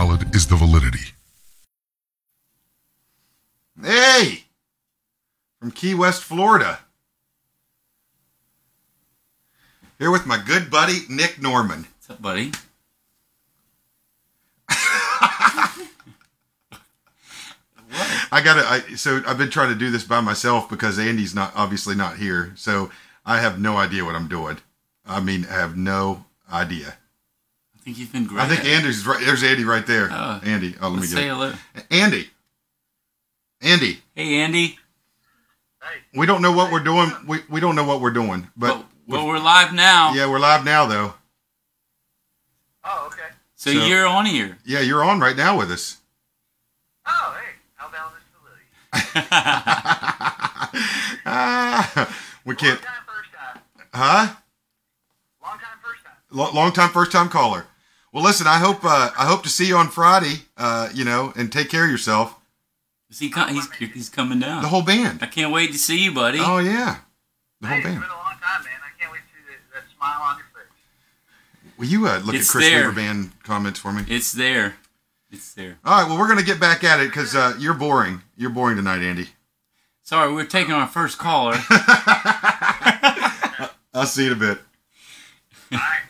how valid is the validity? Hey! From Key West, Florida. Here with my good buddy, Nick Norman. What's up, buddy? I gotta. I, so I've been trying to do this by myself because Andy's not obviously not here. So I have no idea what I'm doing. I mean, I have no idea. I think you've been great. I think Andy's right. There's Andy right there. Oh. Andy. Oh, let me Let's get say it. hello. Andy. Andy. Hey, Andy. We don't know what we're doing. We, we don't know what we're doing, but Well, well, we're live now. yeah, we're live now though. Oh, okay. So, So- you're on here. Yeah, you're on right now with us. Oh, hey, how about this facility? ah, we can't. time, first time. Huh? Long time, first time. Lo- long time, first time caller. Well, listen. I hope uh, I hope to see you on Friday. Uh, you know, and take care of yourself. Is he com- he's, he's coming down. The whole band. I can't wait to see you, buddy. Oh yeah, the whole hey, it's band. been a long time, man. I can't wait to see that, that smile on your face. Will you uh, look It's at Chris there. Weaver band comments for me? It's there. It's there. All right. Well, we're gonna get back at it because uh, you're boring. You're boring tonight, Andy. Sorry, we're taking our first caller. I'll see you in a bit. All right, see you.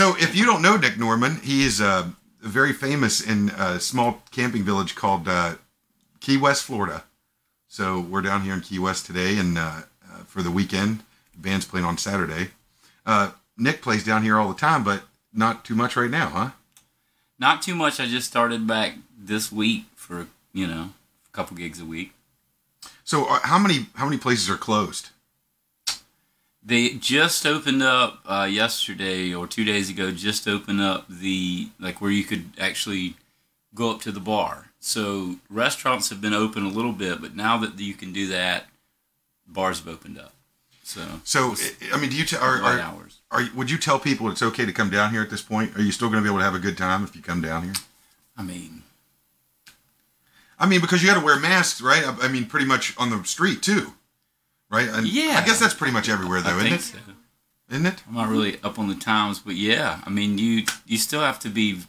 So, if you don't know Nick Norman, he is uh, very famous in a small camping village called uh, Key West, Florida. So, we're down here in Key West today, and uh, uh, for the weekend, the band's playing on Saturday. Uh, Nick plays down here all the time, but not too much right now, huh? Not too much. I just started back this week for you know a couple gigs a week. So, uh, how many how many places are closed? They just opened up uh, yesterday or two days ago. Just opened up the like where you could actually go up to the bar. So restaurants have been open a little bit, but now that you can do that, bars have opened up. So So, I mean, do you t- are, are, hours. are would you tell people it's okay to come down here at this point? Are you still going to be able to have a good time if you come down here? I mean, I mean, because you got to wear masks, right? I I mean, pretty much on the street too, right? And Yeah. I guess that's pretty much everywhere, though, I isn't it? so. Isn't it? I'm not really up on the times, but yeah, I mean, you you still have to be.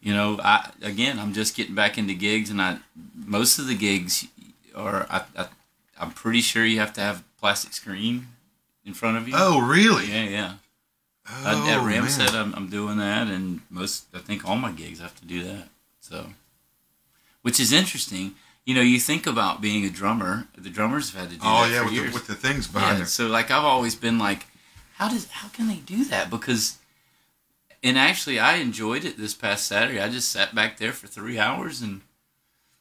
You know, I again, I'm just getting back into gigs, and I most of the gigs are I, I I'm pretty sure you have to have plastic screen in front of you. Oh, really? yeah, yeah. Oh, at, at Ramstead, man. I'm, I'm doing that, and most I think all my gigs have to do that. So, which is interesting. You know, you think about being a drummer. The drummers have had to do Oh that yeah, for with the, with the things behind Yeah, so like I've always been like, how does how can they do that? Because, and actually I enjoyed it this past Saturday. I just sat back there for three hours and.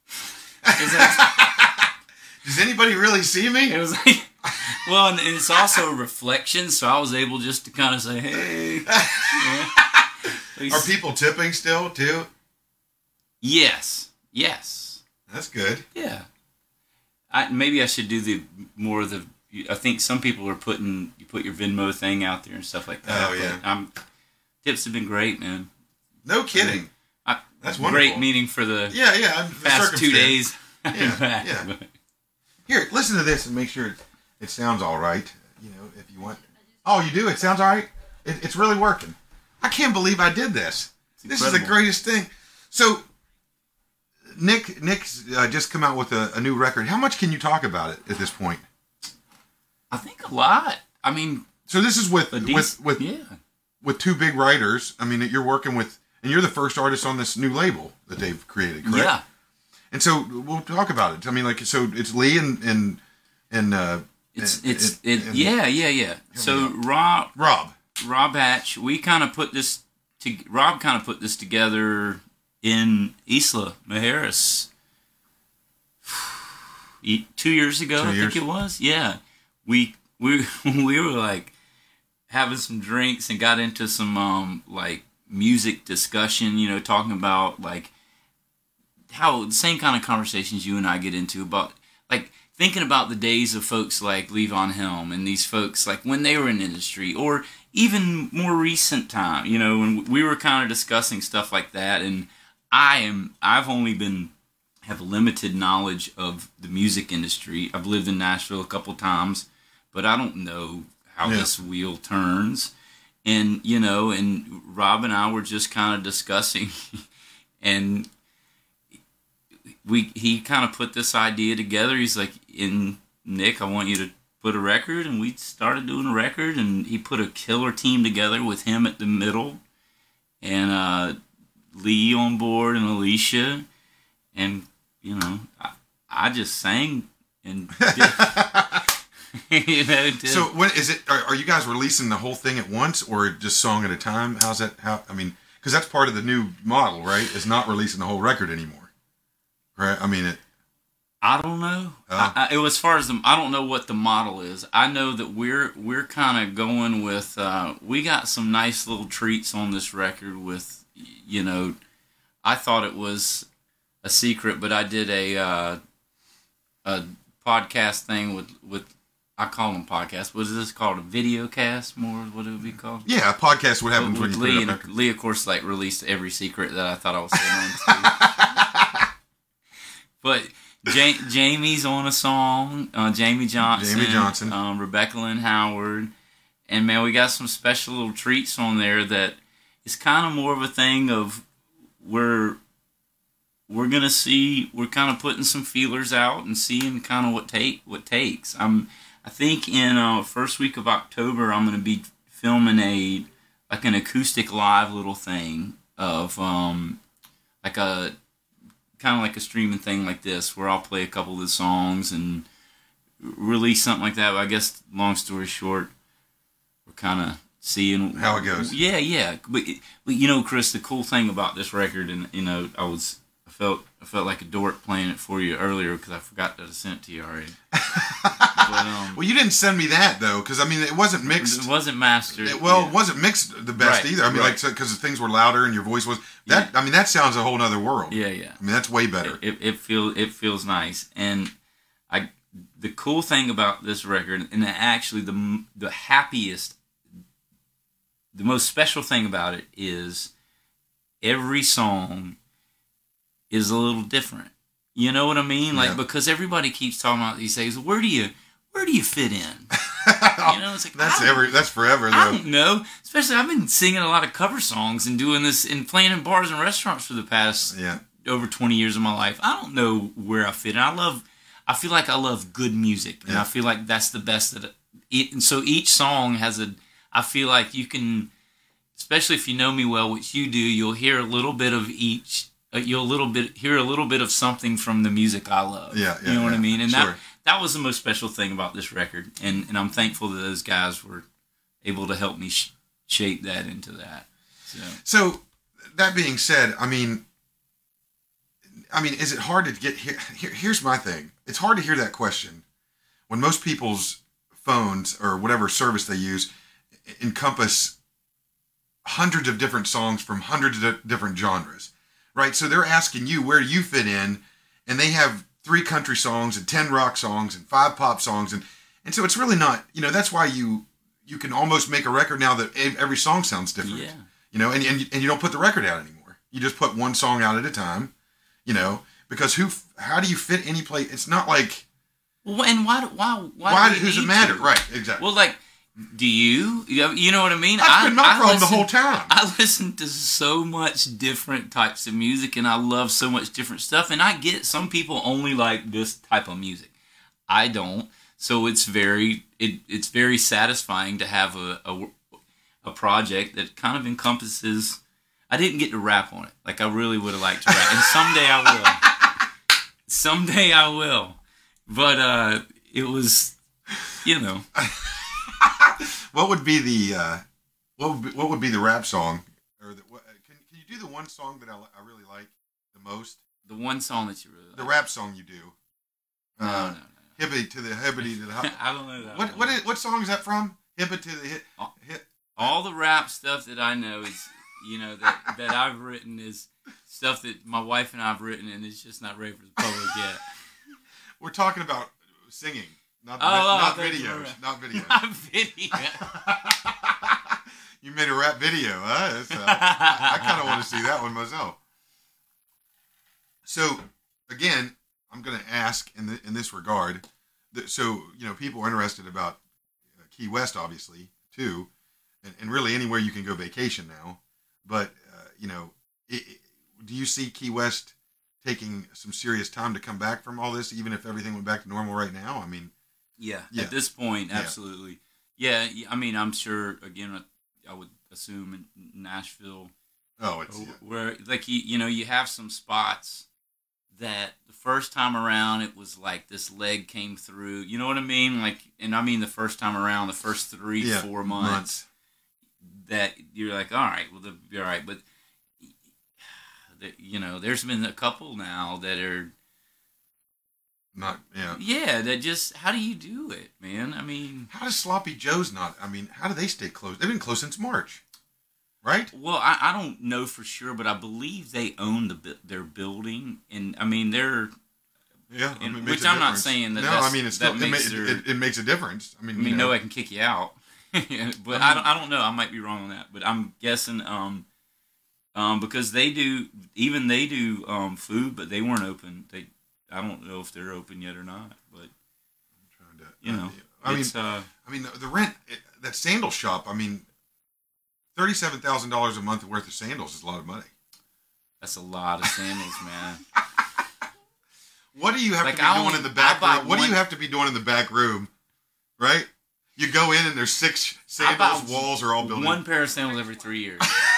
It was like, Does anybody really see me? it was like well, and it's also a reflection, so I was able just to kind of say, "Hey." Yeah. Are people tipping still too? Yes, yes, That's good. yeah. I maybe I should do the more of the. I think some people are putting you put your Venmo thing out there and stuff like that. Oh, yeah. I'm, tips have been great, man. No kidding. I, That's great wonderful. meeting for the Yeah, yeah. I'm- past two days. Yeah, yeah. Here, listen to this and make sure it, it sounds all right. You know, if you want. Oh, you do. It sounds all right. It, it's really working. I can't believe I did this. This is the greatest thing. So, Nick, Nick's uh, just come out with a, a new record. How much can you talk about it at this point? I think a lot. I mean, So this is with a with with yeah, with two big writers. I mean, that you're working with, and you're the first artist on this new label that they've created, correct? yeah. And so we'll talk about it. I mean, like, so it's Lee and and and uh, It's and- it's and- it. and Yeah, yeah, yeah. So Rob Rob. Rob Hatch, we kind of put this. To, Rob kind of put this together in Isla Mujeres two years ago. Two I years. think it was. Yeah, we we we were like having some drinks and got into some um like music discussion. You know, talking about like how the same kind of conversations you and I get into about like thinking about the days of folks like Levon Helm and these folks like when they were in industry or even more recent time, you know, when we were kind of discussing stuff like that and I am I've only been have limited knowledge of the music industry. I've lived in Nashville a couple times, but I don't know how Yeah. this wheel turns. and you know, and Rob and I were just kind of discussing, and we he kind of put this idea together. He's like, "In Nick, I want you to put a record," and we started doing a record, and he put a killer team together with him at the middle, and uh, Lee on board and Alicia, and you know, I, I just sang and. Did, you know, did, So when is it? Are, are you guys releasing the whole thing at once, or just song at a time? How's that? How I mean, because that's part of the new model, right? Is not releasing the whole record anymore, right? I mean, it. I don't know. Oh. I, I, it was as far as the, I don't know what the model is. I know that we're we're kind of going with. Uh, we got some nice little treats on this record. With you know, I thought it was a secret, but I did a uh, a podcast thing with with. I call them podcasts. What is this called? A video cast? More? What it would be called? Yeah, a podcast. What happens with Lee and? Lee, of course, like released every secret that I thought I was on. to. but ja- Jamey's on a song. Uh, Jamey Johnson. Jamey Johnson. Um, Rebecca Lynn Howard. And man, we got some special little treats on there that is kind of more of a thing of we're we're gonna see. We're kind of putting some feelers out and seeing kind of what take what takes. I'm. I think in uh, first week of October, I'm to be filming a like an acoustic live little thing of um, like a kind of like a streaming thing like this, where I'll play a couple of the songs and release something like that. But I guess long story short, we're kind of seeing How it goes. Yeah, yeah. But, but you know, Chris, the cool thing about this record, and you know, I was I felt I felt like a dork playing it for you earlier because I forgot that I sent it to you already. but, um, Well, you didn't send me that though, because I mean, it wasn't mixed. it wasn't mastered. It- well, yeah. it wasn't mixed the best Right, either. I mean, right. like because the things were louder and your voice was that. I mean, that sounds a whole other world. yeah, yeah. I mean, that's way better. It, it feels it feels nice, and I the cool thing about this record, and actually the the happiest, the most special thing about it is every song is a little different. You know what I mean? Like Yeah. because everybody keeps talking about these things. Where do you where do you fit in? You know, it's like that's I every. That's forever I though. don't know. Especially, I've been singing a lot of cover songs and doing this and playing in bars and restaurants for the past Yeah. over 20 years of my life. I don't know where I fit in. I love, I feel like I love good music. And Yeah. I feel like that's the best that it, and so each song has a, I feel like you can, especially if you know me well, which you do, you'll hear a little bit of each, uh, you'll a little bit, hear a little bit of something from the music I love. Yeah, yeah, You know what I mean? And sure. that, that was the most special thing about this record. And, and I'm thankful that those guys were able to help me sh- shape that into that. So. So that being said, I mean, I mean, is it hard to get here? here here's my thing. It's hard to hear that question when most people's phones or whatever service they use encompass hundreds of different songs from hundreds of different genres, right? So they're asking you where do you fit in, and they have three country songs and ten rock songs and five pop songs, and and so it's really not, you know, that's why you you can almost make a record now that every song sounds different Yeah. you know, and, and, and you don't put the record out anymore. You just put one song out at a time, you know, because who, how do you fit any place? It's not like, Well, and why? Why? Why? why, do does it matter? to? Right, exactly. Well, like, do you? You know- what I mean? That's I, been my I problem the whole time. I listen to so much different types of music, and I love so much different stuff. And I get some people only like this type of music. I don't. So it's very it, it's very satisfying to have a, a a project that kind of encompasses. I didn't get to rap on it like I really would have liked to rap, and someday I will. Someday I will, but uh, it was, you know, what would be the, uh, what would be, what would be the rap song? Or the, what, can, can you do the one song that I, I really like the most? the one song that you really like. The rap song you do. No, Uh, no, no. Hibbity to the hibbity to the hop. I don't know that. what, one. what, is, what song is that from? Hibbit to the hit. Oh. hit. all the rap stuff that I know is, you know, that that I've written is stuff that my wife and I've written, and it's just not ready for the public yet. We're talking about singing, not, Oh, oh, not I thought you videos. Not videos. Not video. you made a rap video, huh? Uh, I, I kind of want to see that one myself. So, again, I'm going to ask in the, in this regard. That, so, you know, people are interested about uh, Key West, obviously, too, and, and really anywhere you can go vacation now. But uh, you know, it, it- do you see Key West taking some serious time to come back from all this, even if everything went back to normal right now? I mean, Yeah, Yeah. at this point, absolutely. Yeah, I mean, I'm sure. Again, I- I would assume in Nashville, oh, it's where like you, you know, you have some spots that the first time around it was like this leg came through. You know what I mean? Like, and I mean the first time around, the first three, Yeah, four months, that you're like, all right, well, they'll be all right. But you know, there's been a couple now that are not yeah. yeah, that just how do you do it, man? I mean. How does Sloppy Joe's not? I mean, how do they stay closed? They've been closed since March, right? Well, I, I don't know for sure, but I believe they own the their building, and I mean they're. Yeah, And- it makes which I'm not saying that No, I mean it's that still it, makes ma- their- it, it makes a difference. I mean, I you know, no, I can kick you out, but I don't. I don't know. I might be wrong on that, but I'm guessing. Um, um, because they do even they do um food, but they weren't open. They I don't know if they're open yet or not, but I'm trying to- you know, I mean, uh, I mean the, the rent it, that sandal shop. I mean, thirty-seven thousand dollars a month worth of sandals is a lot of money. that's a lot of sandals, man. What do you have Like, to be I doing in the back room? What do you have to be doing in the back room? Right? You go in and there's six sandals. Walls are all built. One pair of sandals every three years.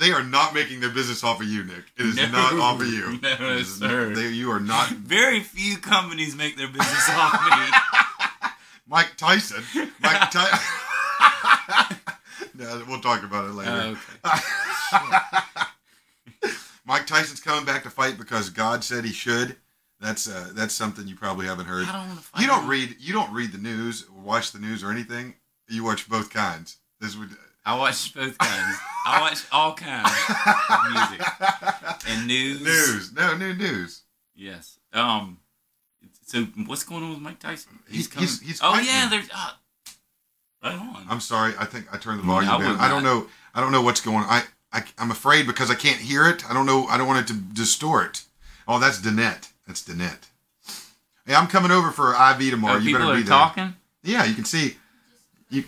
They are not making their business off of you, Nick. It is No. not off of you. No, is sir. not- they- you are not Very few companies make their business off me. Mike Tyson. Mike Tyson. no, we'll talk about it later. Oh, okay. Mike Tyson's coming back to fight because God said he should. That's uh, that's something you probably haven't heard. I don't want to fight. You don't him. read you don't read the news watch the news or anything. You watch both kinds. This would I watch both kinds. I watch all kinds of music and news. news. No, new news. Yes. Um. So what's going on with Mike Tyson? He's- coming. he's- he's oh fighting yeah, there's. Uh, right on. I'm sorry. I think I turned the volume I down. I don't know. I don't know what's going. on. I, I I'm afraid because I can't hear it. I don't know. I don't want it to distort. Oh, that's Danette. That's Danette. Hey, I'm coming over for IV tomorrow. oh, you better be are there. talking. Yeah, you can see. You,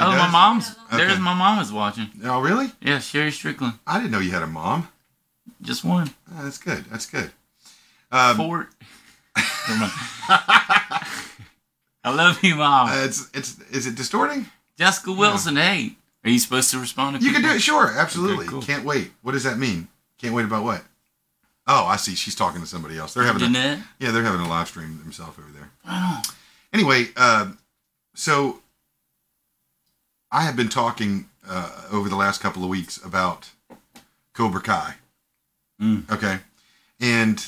Oh, my mom's. Okay. There's my mom is watching. oh, really? Yeah, Sherry Strickland. I didn't know you had a mom. Just one. Oh, that's good. That's good. Um, Fort. I love you, mom. uh, it's it's is it distorting? Jessica Wilson. Hey, are you supposed to respond to? You can do it. Sure, absolutely. cool. Can't wait. What does that mean? Can't wait about what? Oh, I see. She's talking to somebody else. They're having a, yeah, they're having a live stream themselves over there. Right Anyway, uh, so I have been talking uh, over the last couple of weeks about Cobra Kai. Mm. Okay, and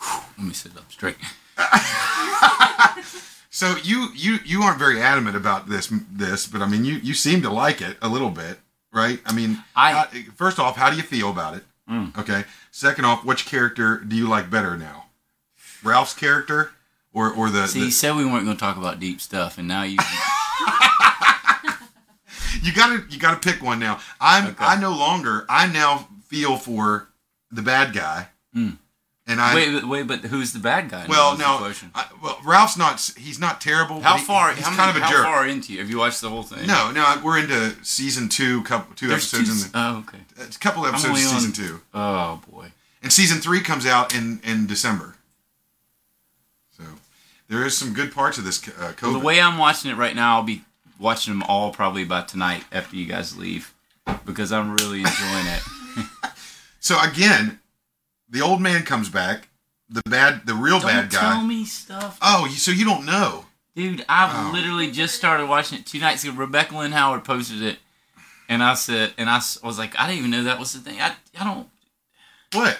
on. Let me sit up straight. so you you you aren't very adamant about this this, but I mean you you seem to like it a little bit, right? I mean, I- how- first off, how do you feel about it? Mm. Okay. Second off, which character do you like better now, Ralph's character or or the, See, the you said we weren't going to talk about deep stuff, and now you. you gotta you gotta pick one now. I'm Okay. I no longer I now feel for the bad guy, Hmm. and I wait, wait, but who's the bad guy? well now. I, well Ralph's not he's not terrible. how he- far? He's how kind many, of a how jerk. far into you? Have you watched the whole thing? No, no, we're into season two, couple two There's episodes two, in the Oh, okay. a couple episodes of season on- two, Oh boy. and season three comes out in in December. So there is some good parts of this uh. Well, the way I'm watching it right now, I'll be watching them all probably by tonight after you guys leave, because I'm really enjoying it. so again, the old man comes back. The bad, the real Don't bad guy. tell me stuff, Oh, so you don't know? dude. I've Oh. literally just started watching it two nights ago. Rebecca Lynn Howard posted it, and I said, and I was like, I didn't even know that was the thing. I I don't What?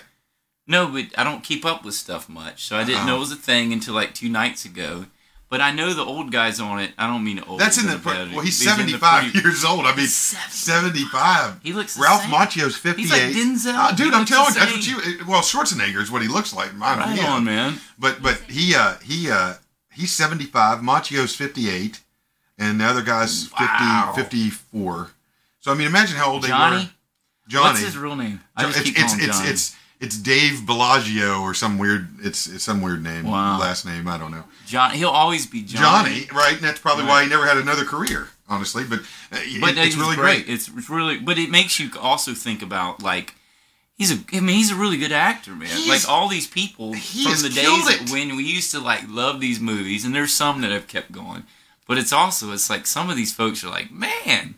No, but I don't keep up with stuff much, so I didn't Oh. know it was a thing until like two nights ago. But I know the old guy's on it. I don't mean old. That's in the. a bad- Well, he's in the seventy five pretty- years old. I mean, seventy five. He looks Ralph same. Macchio's fifty He's like Denzel. dude, He I'm telling you, that's what you. Well, Schwarzenegger is what he looks like. in My Right opinion. on, man. But but he uh he uh he's seventy five. Macchio's fifty eight, and the other guy's 50, 54. So I mean, imagine how old they Johnny. were. Johnny. What's his real name? I just it's, keep it's, calling it's, Johnny. it's it's Dave Bellagio or some weird. It's, it's some weird name. Wow. Last name I don't know. John. He'll always be Johnny. Johnny, right? And that's probably why he never had another career. honestly, but, uh, But it- it's really great. great. It's really, but it makes you also think about like he's a. I mean, he's a really good actor, man. He's- like all these people from the days that when we used to like love these movies, and there's some that have kept going. But it's also it's like some of these folks are like, man,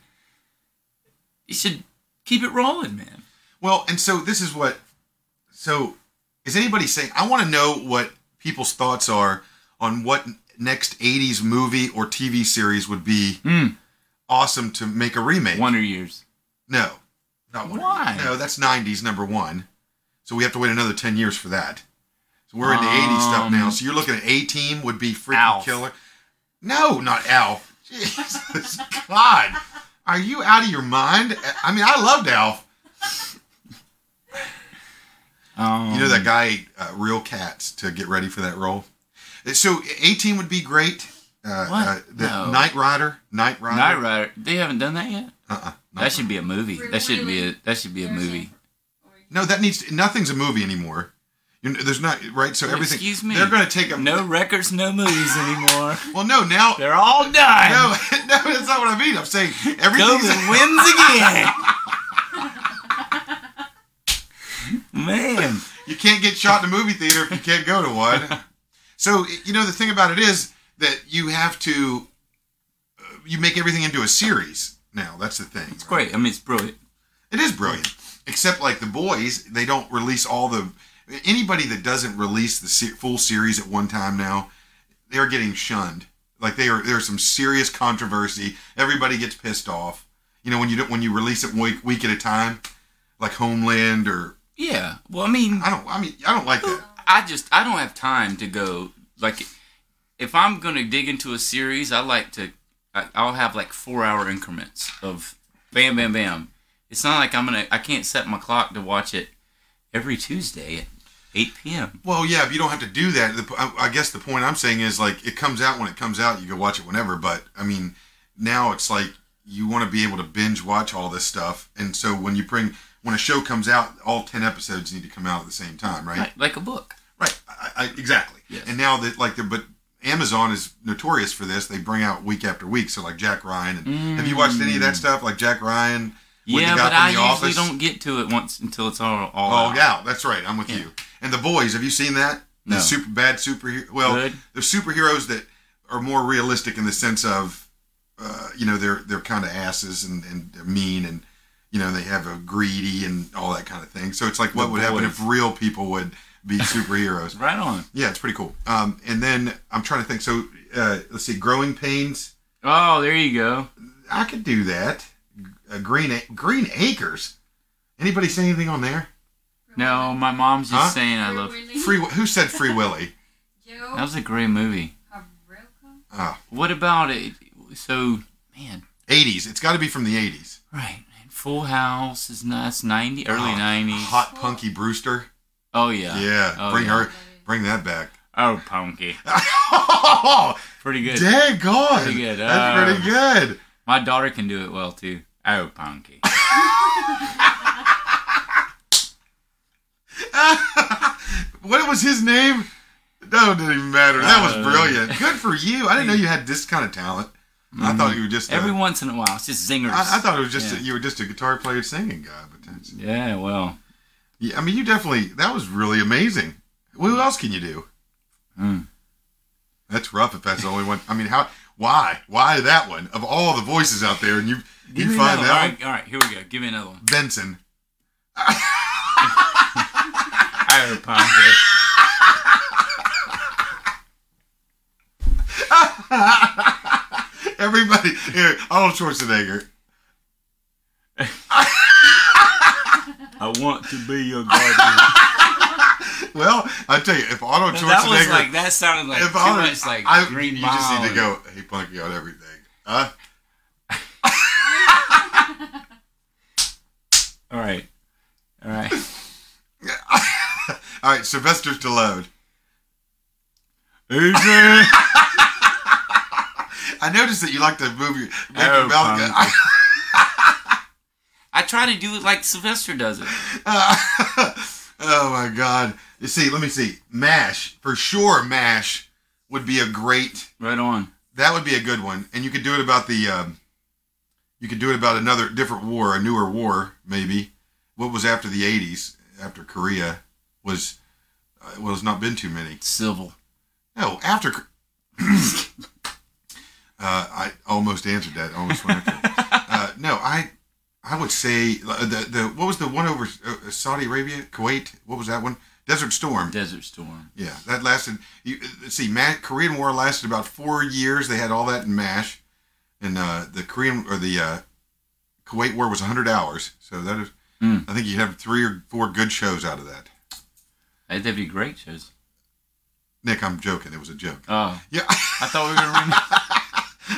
you should keep it rolling, man. Well, and so this is what. So, is anybody saying? I want to know what people's thoughts are on what next '80s movie or TV series would be Mm. awesome to make a remake. Wonder Years. No, not one. Why? No, that's '90s number one. So we have to wait another ten years for that. So we're into '80s stuff now. Um, So you're looking at A Team would be freaking Alf. killer. No, not Alf. Jesus God, are you out of your mind? I mean, I loved Alf. Um, You know that guy, uh, Real Cats, to get ready for that role. So A Team would be great. Uh, What? Uh, the No. Knight Rider, Knight Rider. Knight Rider. They haven't done that yet. Uh-uh. That should be a movie. That shouldn't be a. That should be a movie. No, that needs. Nothing's a movie anymore. You know, there's not right. So everything. Excuse me. They're going to take a No records, no movies anymore. Well, no, now. They're all done. No, no, that's not what I mean. I'm saying everything's. Golden wins again. Man, You can't get shot in a movie theater if you can't go to one. So you know the thing about it is that you have to. Uh, you make everything into a series now. That's the thing. it's great. I mean, it's brilliant. It is brilliant. Except like the boys, they don't release all the. Anybody that doesn't release the se- full series at one time now, they're getting shunned. Like they are, there's some serious controversy. Everybody gets pissed off. You know when you don't, when you release it week week at a time, like Homeland or Yeah. Well, I mean, I don't. I mean I don't like that. I just I don't have time to go like if I'm gonna dig into a series, I like to I, I'll have like four hour increments of bam bam bam. It's not like I'm gonna I can't set my clock to watch it every Tuesday at eight p.m. Well, yeah, if you don't have to do that, the, I, I guess the point I'm saying is like it comes out when it comes out. You can watch it whenever. But I mean, now it's like you want to be able to binge watch all this stuff, and so when you bring when a show comes out, all ten episodes need to come out at the same time, right? Right, like a book. Right. I, I, exactly. Yes. And now that like the but Amazon is notorious for this. They bring out week after week. So like Jack Ryan. And Have you watched any of that stuff? Like Jack Ryan. Yeah, but I usually Office? don't get to it once until it's all all Oh out. yeah, that's right. I'm with Yeah. you. And the boys, have you seen that? The No. super bad superhero. Well, Good. they're superheroes that are more realistic in the sense of, uh, you know, they're they're kind of asses and and they're mean and you know they have a greedy and all that kind of thing. So it's like what The would happen if real people would be superheroes. Right on. yeah, it's pretty cool. Um, and then I'm trying to think. So uh, let's see, growing pains. Oh, there you go. I could do that. Uh, green Green Acres. Anybody say anything on there? No, my mom's just Huh? saying I love. Free. Who said Free Willy? That was a great movie. Ah. What about it? So, man, 80s. It's got to be from the 80s. right? Full House is that's ninety, early Oh, nineties. Hot Punky Brewster. Oh yeah. Yeah, Oh, bring yeah. her, bring that back. Oh, Punky. oh, Pretty good. dang God. Pretty good. That's Uh, pretty good. My daughter can do it well too. Oh, Punky. what was his name? No, it didn't even matter. That was Uh, brilliant. Good for you. I didn't know you had this kind of talent. I thought you were just. A, Every once in a while, it's just zingers. I, I thought it was just Yeah. a, you were just a guitar player singing guy, but that's. Yeah, well, Yeah, I mean, you definitely. That was really amazing. Who else can you do? Hmm. That's rough if that's the only one. I mean, how? Why? Why that one? Of all the voices out there, and you give you find that one? All right, here we go. Give me another one. Benson. Oh, Punky. Everybody here, Arnold Schwarzenegger. I want to be your guardian. Well, I tell you, if Arnold Schwarzenegger, that was like that sounded like if too Arnold, much like I, Green you Mile. just need to go, hey, Punky on everything, huh? All right, all right. All right, Sylvester Stallone. Adrian. I noticed that you like to move your make Oh, your mouth. I try to do it like Sylvester does it. oh my God! You see, let me see. Mash for sure. Mash would be a great. Right on. That would be a good one, and you could do it about the um, you could do it about another different war, a newer war, maybe. What was after the '80s, after Korea, was uh, well, it's not been too many. Civil. No, after. uh, I almost answered that. Almost went after. uh, no, I, I would say uh, the the what was the one over uh, Saudi Arabia, Kuwait? What was that one? Desert Storm. Desert Storm. Yeah, that lasted. You, see, Ma- Korean War lasted about four years. They had all that in Mash, and uh, the Korean or the uh, Kuwait War was hundred hours. So that is, Mm. I think you have three or four good shows out of that. Hey, That'd be great shows. Nick, I'm joking. It was a joke. Oh, Yeah, I thought we were gonna.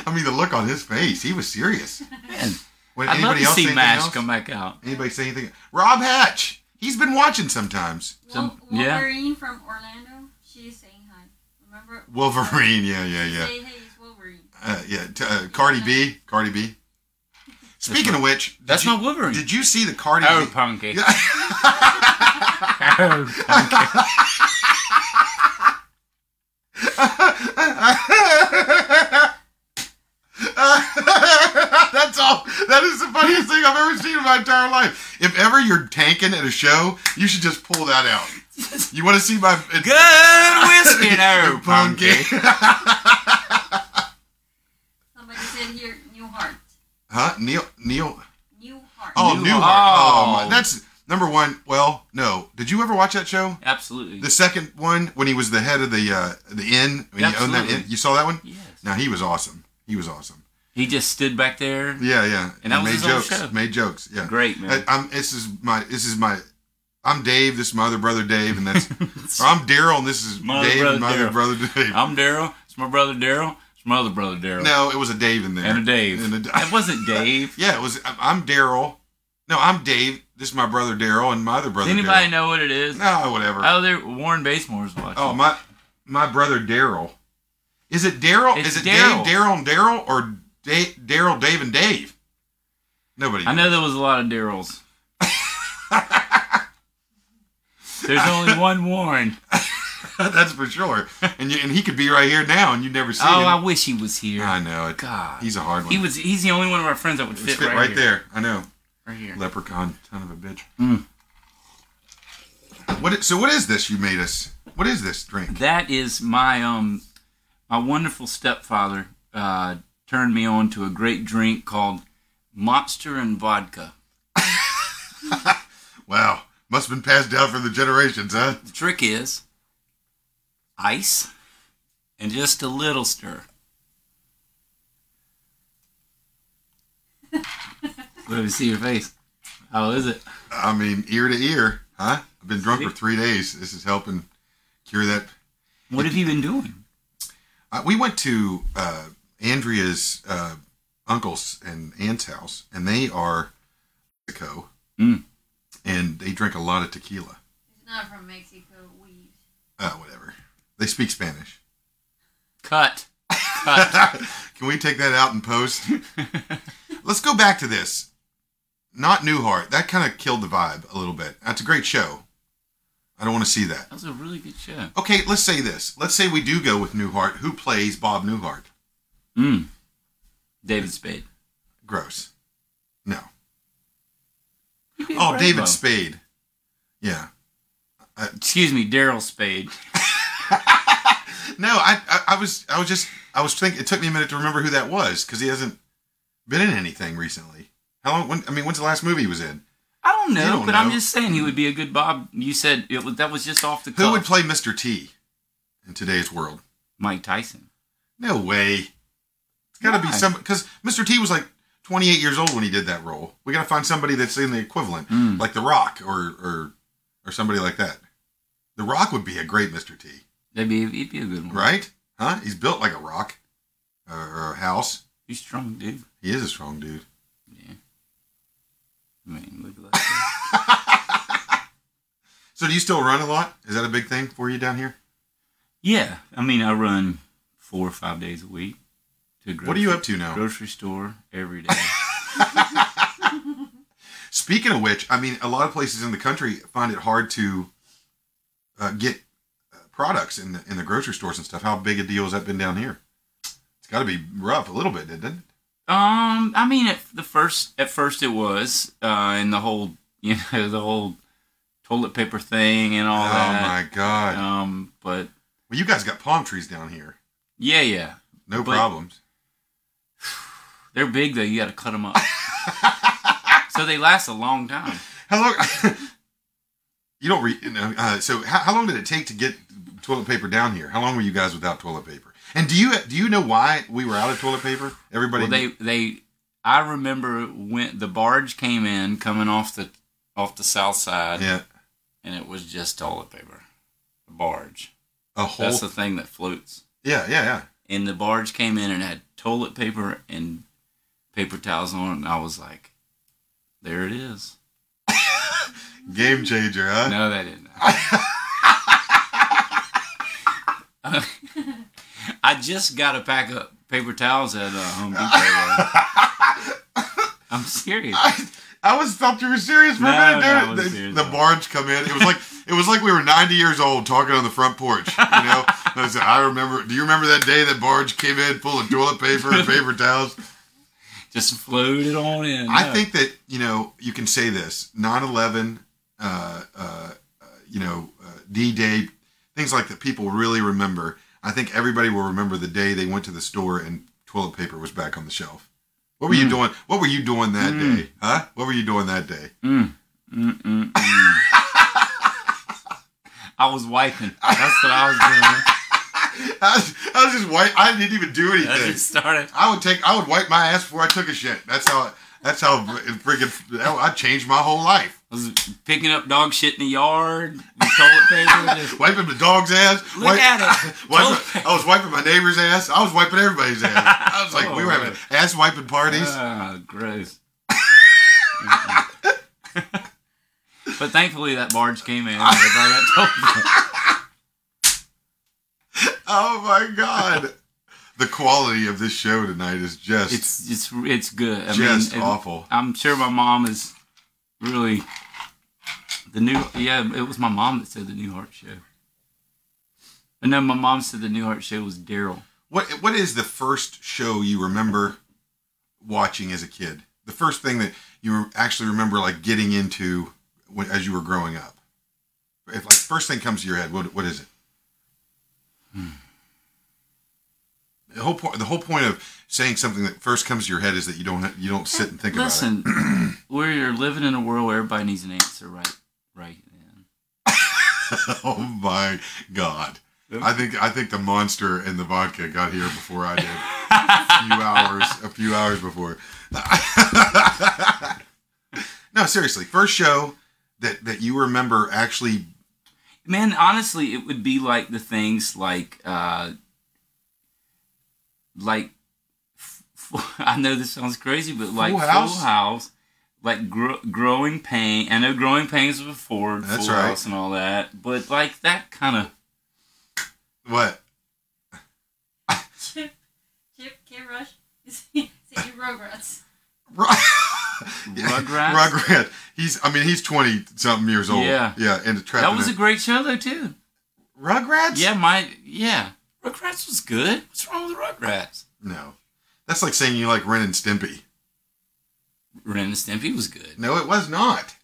I mean the look on his face. He was serious. Man, When I'd love anybody to else see anything Mash else? come back out. Anybody say anything? Rob Hatch. He's been watching sometimes. Some- Wol- yeah. Wolverine from Orlando. She's saying hi. Remember? Wolverine. Yeah, yeah, yeah. Say hey, it's Wolverine. Uh, yeah. T- uh, Cardi B. Cardi B. Speaking of which, That's you, not Wolverine. Did you see the Cardi Oh, B? Punky. Oh, Punky. That's all. That is the funniest thing I've ever seen in my entire life. If ever you're tanking at a show, you should just pull that out. You want to see my Good whiskey, no, Punky. Somebody said here, Newhart. Huh? Neil? Neil? New Heart. Oh, Newhart. Newhart. Oh, Oh. my. That's number one. Well, no. Did you ever watch that show? Absolutely. The second one when he was the head of the uh, the inn when he owned that Absolutely. inn. You saw that one? yes. Now he was awesome. He was awesome. He just stood back there. Yeah, yeah. And that was made jokes. show. Made jokes. Yeah. Great, man. I, I'm, this is my. This is my. I'm Dave. This is my other brother Dave, and that's. or I'm Daryl, and this is My Dave, brother and my other brother Dave. I'm Daryl. It's my brother Daryl. It's my other brother Daryl. no, it was a Dave in there. And a Dave. And a, That wasn't Dave. yeah, it was. I'm- Daryl. No, I'm Dave. This is my brother Daryl, and my other brother. Does anybody Daryl. know what it is? No, whatever. Oh, there. Warren Basemore's watching. Oh, my my brother Daryl. Is it Daryl? Is it Daryl. Dave, Daryl, and Daryl, or Da- Daryl, Dave, and Dave? Nobody. I know there was a lot of Daryls. There's only one Warren. That's for sure. And you, and he could be right here now, and you never see him. Oh, him. I wish he was here. I know it. God, He's a hard one. he was. He's the only one of our friends that would fit, fit right, right, here. there. I know. Right here. Leprechaun, son of a bitch. Mm. What? So what is this you made us? What is this drink? That is my um, my wonderful stepfather uh, turned me on to a great drink called Monster and Vodka. Wow, must have been passed down for the generations, huh? The trick is ice and just a little stir. Let me see your face. How is it? I mean, ear to ear, huh? I've been drunk for three days. This is helping cure that. What have you been doing? Uh, we went to uh, Andrea's uh, uncle's and aunt's house, and they are Mexico, Mm. and they drink a lot of tequila. It's not from Mexico. We. Uh, whatever. They speak Spanish. Cut. Cut. Can we take that out in post? Let's go back to this. Not Newhart. That kind of killed the vibe a little bit. That's a great show. I don't want to see that. That was a really good show. Okay, let's say this. Let's say we do go with Newhart. Who plays Bob Newhart? Mm. David Spade. Gross. No. He'd be a Oh, David Bob. Spade. Yeah. Excuse me, Daryl Spade. No, I, I, I was, I was just, I was thinking. It took me a minute to remember who that was because he hasn't been in anything recently. How long? When, I mean, when's the last movie he was in? I don't know, don't but I'm just saying he would be a good Bob. You said it that was just off the cuff. Who would play Mr. T in today's world? Mike Tyson. No way. It's got to be some because Mr. T was like 28 years old when he did that role. We got to find somebody that's in the equivalent, Mm. like The Rock or or or somebody like that. The Rock would be a great Mr. T, That'd be, he'd be a good one. right? Huh? He's built like a rock or, or a house. He's strong, dude. He is a strong dude. Yeah. I mean, look at that. So do you still run a lot? Is that a big thing for you down here? yeah, I mean, I run four or five days a week. A What are you up to now? Grocery store every day. Speaking of which, I mean, a lot of places in the country find it hard to uh, get uh, products in the in the grocery stores and stuff. How big a deal has that been down here? It's got to be rough a little bit, didn't it? Um, I mean, at the first at first it was, uh, and the whole you know the whole toilet paper thing and all oh that. Oh my god! Um, but well, you guys got palm trees down here. yeah, yeah, No But- problems. They're big though. You got to cut them up, so they last a long time. How long? you don't read. You know, uh, so how, how long did it take to get toilet paper down here? How long were you guys without toilet paper? And do you do you know why we were out of toilet paper? Everybody. Well, they they I remember when the barge came in coming off the off the south side, yeah. and it was just toilet paper. A barge. A whole. That's the thing that floats. yeah, yeah, yeah. And the barge came in and had toilet paper and paper towels on and I was like, "There it is." Game changer, huh? No, that didn't. I just got a pack of paper towels at uh, Home Depot. I'm serious. I, I was thought you were serious for No, a minute no. I wasn't the, serious the barge come in. It was like it was like we were 90 years old talking on the front porch. You know, I, said, I remember. Do you remember that day that barge came in full of toilet paper and paper towels? Just floated on in. I think that you know you can say this 9/11, uh, uh, uh, you know, uh, D-Day, things like that. People really remember. I think everybody will remember the day they went to the store and toilet paper was back on the shelf. What were you Mm. doing? What were you doing that Mm. day? Huh? What were you doing that day? Mm, mm, mm, mm. I was wiping. That's what I was doing. I was, I was just white. I didn't even do I anything. just started. I would take. I would wipe my ass before I took a shit. That's how. That's how freaking. I changed my whole life. I was picking up dog shit in the yard, toilet paper. Just, Wiping the dog's ass. Look wipe- at it. wiping-. I was wiping my neighbor's ass. I was wiping everybody's ass. I was like, Oh, we were having ass wiping parties. Ah, gross. but thankfully, that barge came in. everybody got paper. Oh my god. the quality of this show tonight is just It's it's it's good. I just mean, awful. I'm sure my mom is really the new. Yeah, it was my mom that said the Newhart Show. And then my mom said the Newhart Show was Daryl. What what is the first show you remember watching as a kid? The first thing that you actually remember like getting into when, as you were growing up. If like first thing comes to your head, what what is it? Hmm. The whole point the whole point of saying something that first comes to your head is that you don't you don't sit and think Listen, about it. Listen, we're living in a world where everybody needs an answer right right then. oh my god. I think I think the monster and the vodka got here before I did. a few hours, a few hours before. no, seriously, first show that that you remember actually. Man, honestly, it would be like the things like, uh, like, f- f- I know this sounds crazy, but like Full Full House? House, like gro- Growing Pain. I know Growing Pains was before That's Full right. House and all that, but like that kind of. What? Chip, Chip, K. Rush, City Rugrats. Rugrats? Rugrat. He's. I mean, he's twenty something years old. Yeah. Yeah, and That was a great show though too. Rugrats. Yeah, my yeah. Rugrats was good. What's wrong with Rugrats? No, that's like saying you like Ren and Stimpy. Ren and Stimpy was good. No, it was not.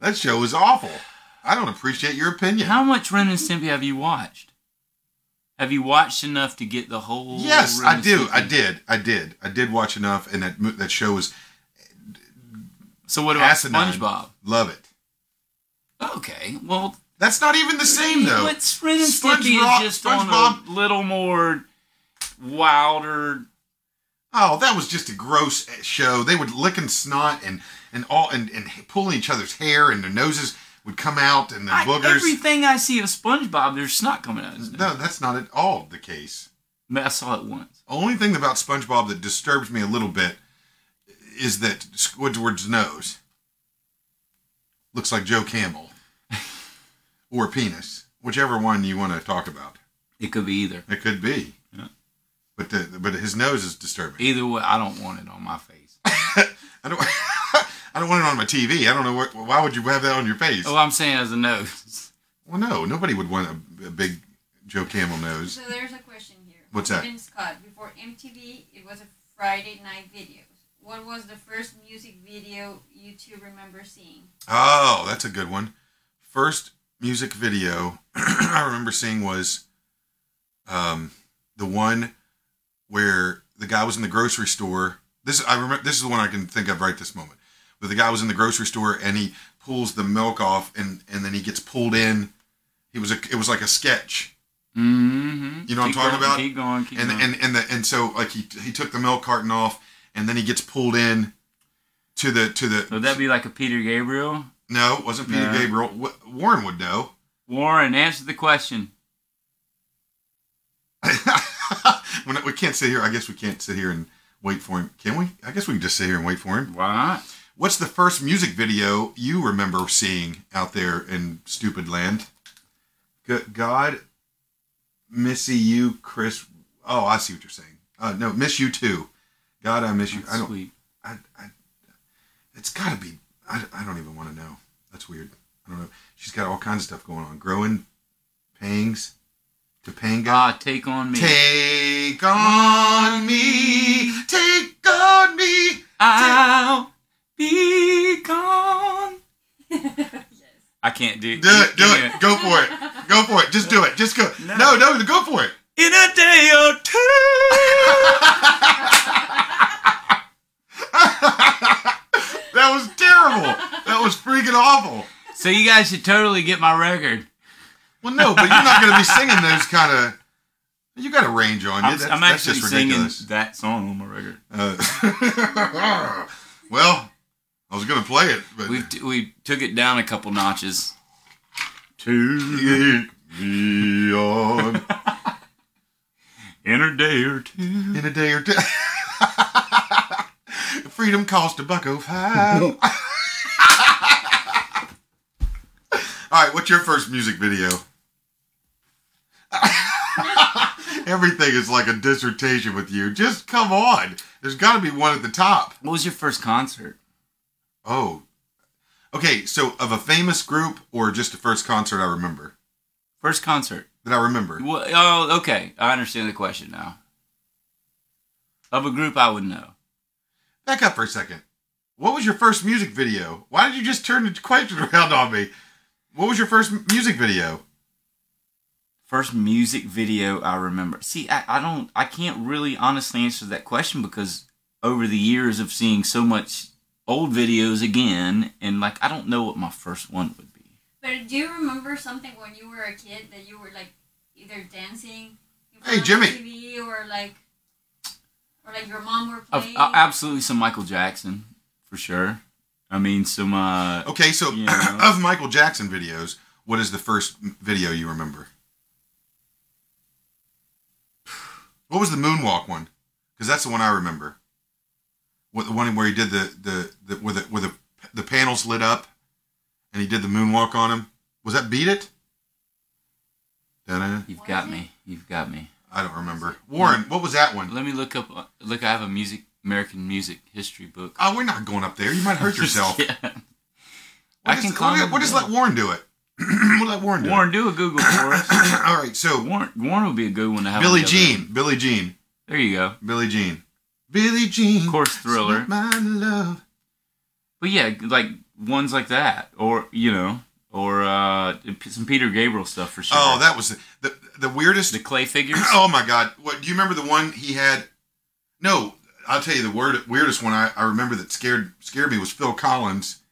That show was awful. I don't appreciate your opinion. How much Ren and Stimpy have you watched? Have you watched enough to get the whole? Yes, I do. Stimpy? I did. I did. I did watch enough, and that that show was So what about Asinine. SpongeBob? love it. Okay, well, That's not even the same though. What's Ren and Stimpy SpongeBob- is just on a little more wilder. Oh, that was just a gross show. They would lick and snot and and all and, and pulling each other's hair, and their noses would come out, and the I, boogers. everything I see of SpongeBob, there's snot coming out. of his nose. No, that's not at all the case. I saw it once. Only thing about SpongeBob that disturbs me a little bit is that Squidward's nose looks like Joe Camel or penis, whichever one you want to talk about. It could be either. It could be, Yeah. but the, but his nose is disturbing. Either way, I don't want it on my face. I don't. I don't want it on my TV. I don't know what. Why would you have that on your face? Oh, I'm saying as a nose. Well, no, nobody would want a, a big Joe Camel nose. So there's a question here. What's that? Vince Scott. Before MTV, it was a Friday night videos. What was the first music video you two remember seeing? Oh, that's a good one. First music video I remember seeing was um, the one where the guy was in the grocery store. This I remember. This is the one I can think of right this moment. But the guy was in the grocery store and he pulls the milk off and and then he gets pulled in. He was a. It was like a sketch. Mm-hmm. You know what I'm talking going, about? Keep going. Keep and going. and and the and so like he he took the milk carton off and then he gets pulled in to the to the Would that be like a Peter Gabriel? no it wasn't Peter No. Gabriel. Warren would know. Warren, answer the question. we can't sit here. I guess we can't sit here and wait for him. Can we? I guess we can just sit here and wait for him. Why not? what's the first music video you remember seeing out there in stupid land? God Missy you Chris oh I see what you're saying. Uh, no miss you too God I miss you I don't Sweet. I, I, it's got to be. I, I don't even want to know. That's weird. I don't know. She's got all kinds of stuff going on. Growing pangs, Topanga. Ah, take on me. Take on me, take on me. I'll be gone. yes. I can't do. Do it, do it. Go for it. Go for it. Just do it. Just go. No. No, no, go for it. In a day or two. That was terrible. That was freaking awful. so you guys should totally get my record. Well, no, but you're not going to be singing those kind of. You got a range on you. I'm, That's, I'm that's actually just singing ridiculous. that song on my record. Uh, well, I was going to play it, but We we took it down a couple notches. take me on In a day or two. in a day or two. Freedom cost a buck oh five. All right, what's your first music video? Everything is like a dissertation with you. Just come on. There's got to be one at the top. What was your first concert? Oh. Okay, so of a famous group or just the first concert I remember? First concert. That I remember. Well, oh, okay. I understand the question now. Of a group I would know. Back up for a second. What was your first music video? Why did you just turn the question around on me? What was your first music video? First music video I remember. See, I, I don't, I can't really honestly answer that question because over the years of seeing so much old videos again, and like, I don't know what my first one would be. But do you remember something when you were a kid that you were like either dancing Hey, Jimmy. TV or like or like your mom were playing? uh, absolutely some Michael Jackson, for sure. I mean, some, uh, Okay, so Yeah. of Michael Jackson videos, what is the first video you remember? What was the moonwalk one? Because that's the one I remember. What the one where he did the the, the where the where the the panels lit up, and he did the moonwalk on him. Was that Beat It? Da-da. you've got me. You've got me. I don't remember. Warren, what was that one? Let me look up, look, I have a music, American music history book. Oh, we're not going up there. You might hurt yourself. yeah. We'll I just- can climb We'll, we'll just let Warren do it. we'll let Warren do Warren, do a Google for us. it. All right. So Warren, Warren would be a good one to have. Billie on the other Jean. Billy Jean. There you go. Billy Jean. Billy Jean. Of course, Thriller. My love. But yeah, like ones like that, or you know, or uh, some Peter Gabriel stuff for sure. Oh, that was the the, the weirdest. the clay figures. Oh my God! What do you remember? The one he had? No, I'll tell you the word, weirdest one I, I remember that scared scared me was Phil Collins.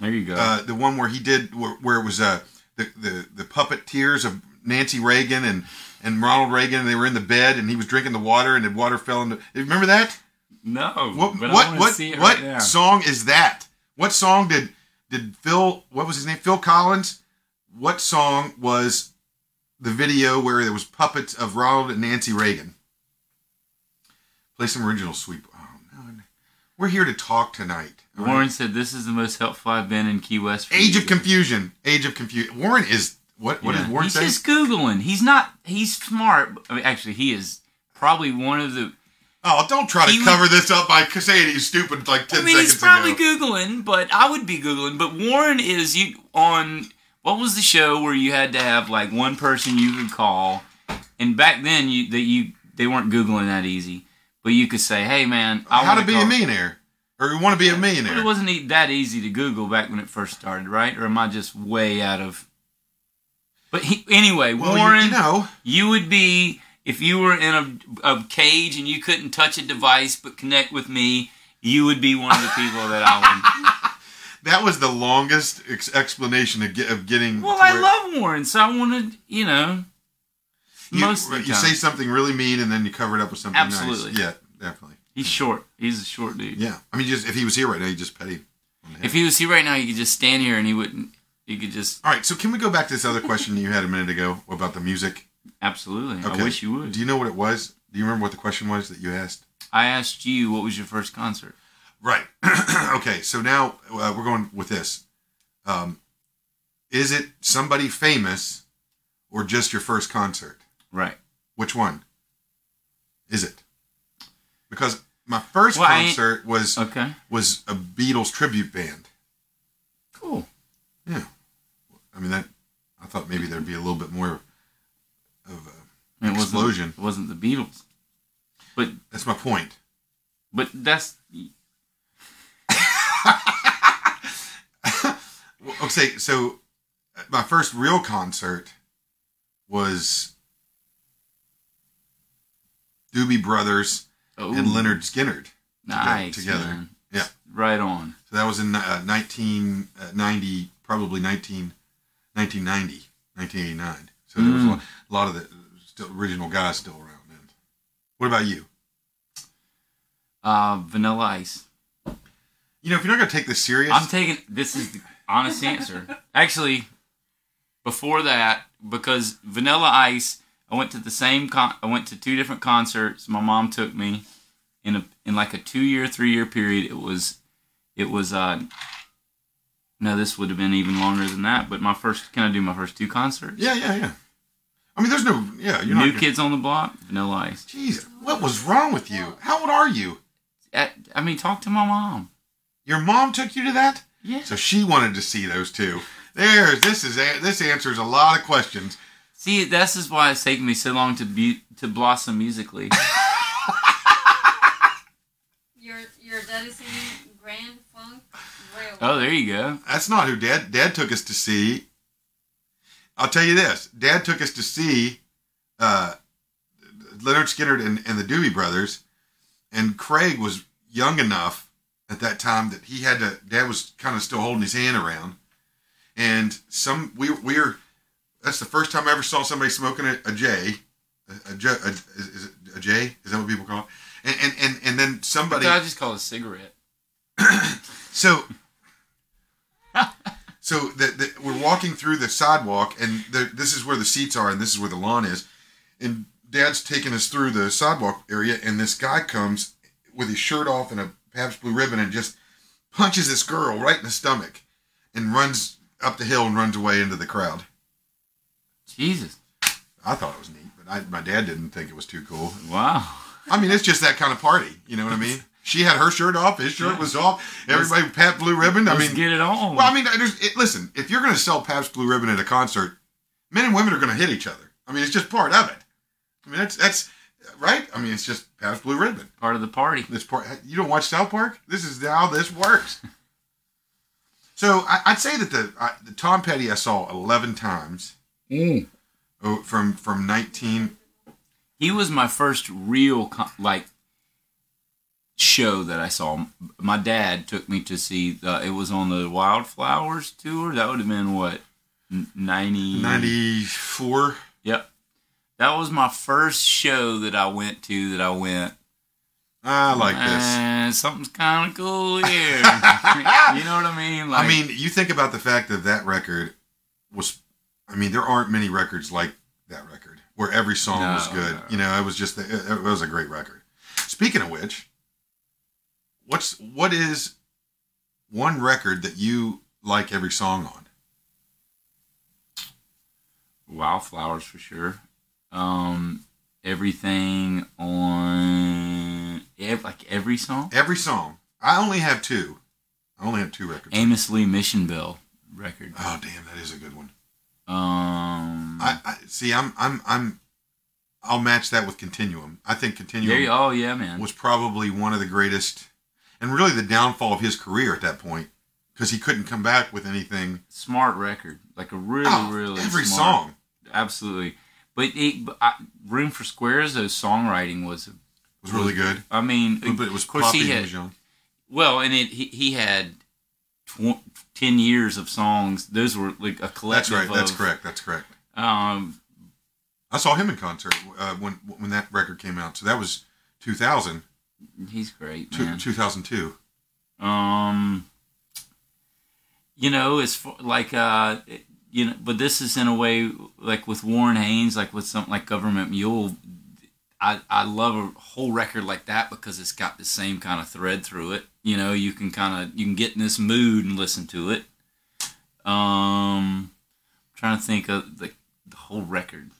There you go. Uh, the one where he did where, where it was uh, the the the puppet tears of Nancy Reagan and and Ronald Reagan, and they were in the bed, and he was drinking the water, and the water fell into. Remember that? no, What but what what what song is that? What song did did Phil? What was his name? Phil Collins. What song was the video where there was puppets of Ronald and Nancy Reagan? Play some original sweep. Oh no, we're here to talk tonight. all right? Warren said this is the most helpful I've been in Key West. for Age of confusion. Age of confusion. Warren is what? What Yeah. did Warren He's say? just googling. He's not. He's smart. I mean, actually, he is probably one of the. Oh, don't try to He cover this up by saying he's stupid like ten I mean, seconds he's probably ago. googling, but I would be googling. But Warren is you on what was the show where you had to have like one person you could call, and back then you that you they weren't googling that easy. But you could say, "Hey, man, I How to be call- a millionaire, or you want to be a But millionaire? it wasn't that easy to Google back when it first started, right? Or am I just way out of? But he, anyway, well, you- Warren, you know, you would be if you were in a, a cage and you couldn't touch a device but connect with me. You would be one of the people that I would. that was the longest ex- explanation of, get, of getting. Well, to I where- love Warren, so I wanted, you know, you, most of the you time. say something really mean and then you cover it up with something Absolutely. nice. Yeah, definitely. he's short. He's a short dude. Yeah, I mean, just if he was here right now, you just pet him. on the head. If he was here right now, you could just stand here and he wouldn't. You could just All right, so can we go back to this other question you had a minute ago about the music? Absolutely. Okay. I wish you would. Do you know what it was? Do you remember what the question was that you asked? I asked you what was your first concert. Right. okay, so now uh, we're going with this. Um, is it somebody famous or just your first concert? Right. Which one is it? Because my first Well, concert was Okay. was a Beatles tribute band. Cool. Yeah, I mean that. I thought maybe there'd be a little bit more of a. It wasn't, Explosion. it wasn't the Beatles. But That's my point. but that's Okay, so uh, my first real concert was Doobie Brothers oh, and Leonard Skinner nice, together. man. Yeah. Right on. So that was in uh, 1990, probably 19, 1990, 1989. So there was a Mm. lot, a lot of the still original guys still around then. What about you? Uh, Vanilla Ice. You know, if you're not going to take this serious, I'm taking this is the honest answer. Actually, before that, because Vanilla Ice, I went to the same con. I went to two different concerts. My mom took me in a in like a two year, three year period. It was, it was. uh No, this would have been even longer than that. But my first, can I do my first two concerts? yeah, yeah, yeah. I mean, there's no, yeah, you're New not. Kids on the Block, no lies. Jeez, what was wrong with you? How old are you? I, I mean, talk to my mom. Your mom took you to that, Yeah. so she wanted to see those two. There's this is a, this answers a lot of questions. See, this is why it's taken me so long to be to blossom musically. Your your dad is singing Grand Funk Railroad. oh, there you go. That's not who Dad Dad took us to see. I'll tell you this: Dad took us to see uh, Leonard Skinner and, and the Doobie Brothers, and Craig was young enough at that time that he had to. Dad was kind of still holding his hand around, and some we we're. That's the first time I ever saw somebody smoking a, a J. A, a, J- a, is, a J? Is that what people call it? And and and, and then somebody. I just call it a cigarette. So, so the, the, we're walking through the sidewalk, and the, this is where the seats are, and this is where the lawn is. And Dad's taking us through the sidewalk area, and this guy comes with his shirt off and a Pabst Blue Ribbon, and just punches this girl right in the stomach, and runs up the hill and runs away into the crowd. Jesus. I thought it was neat, but I, my dad didn't think it was too cool. Wow. I mean, it's just that kind of party. You know what I mean? She had her shirt off, his shirt was off. Everybody Pat Blue Ribbon. I mean, get it on. Well, I mean, there's, it, listen, if you're going to sell Pabst Blue Ribbon at a concert, men and women are going to hit each other. I mean, it's just part of it. I mean, that's that's right. I mean, it's just Pabst Blue Ribbon. Part of the party. This part, you don't watch South Park. This is how this works. so I, I'd say that the, I, the Tom Petty I saw 11 times mm. oh, from from 19. He was my first real like show that I saw. My dad took me to see. Uh, it was on the Wildflowers tour. That would have been what N- ninety 94. Yep. That was my first show that I went to. That I went. I like this. "Eh, something's kind of cool here. you know what I mean? Like, I mean, you think about the fact that that record was. I mean, there aren't many records like that record where every song No, was good. no. You know, it was just it was a great record. Speaking of which, what's what is one record that you like every song on? Wildflowers for sure. Um, everything on ev- like every song. Every song. I only have two. I only have two records. Amos Lee Mission Bell record. oh, damn, that is a good one. Um, I, I see. I'm I'm I'm I'll match that with Continuum. I think Continuum There you, oh yeah, man. was probably one of the greatest, and really the downfall of his career at that point because he couldn't come back with anything. smart record, like a really, Oh, really every smart- song absolutely. But, it, but I, Room for Squares, though, songwriting was. was really good. I mean, But it was of poppy he had was young. well, and it he, he had tw- ten years of songs. Those were like a collection. That's right. That's correct. That's correct. Um, I saw him in concert uh, when when that record came out. So that was 2000, he's great, man. 2002. Um, you know, it's for, like uh, it- you know, but this is in a way like with Warren Haynes, like with something like Government Mule. I I love a whole record like that because it's got the same kind of thread through it. You know, you can kind of you can get in this mood and listen to it. Um, I'm trying to think of the the whole record.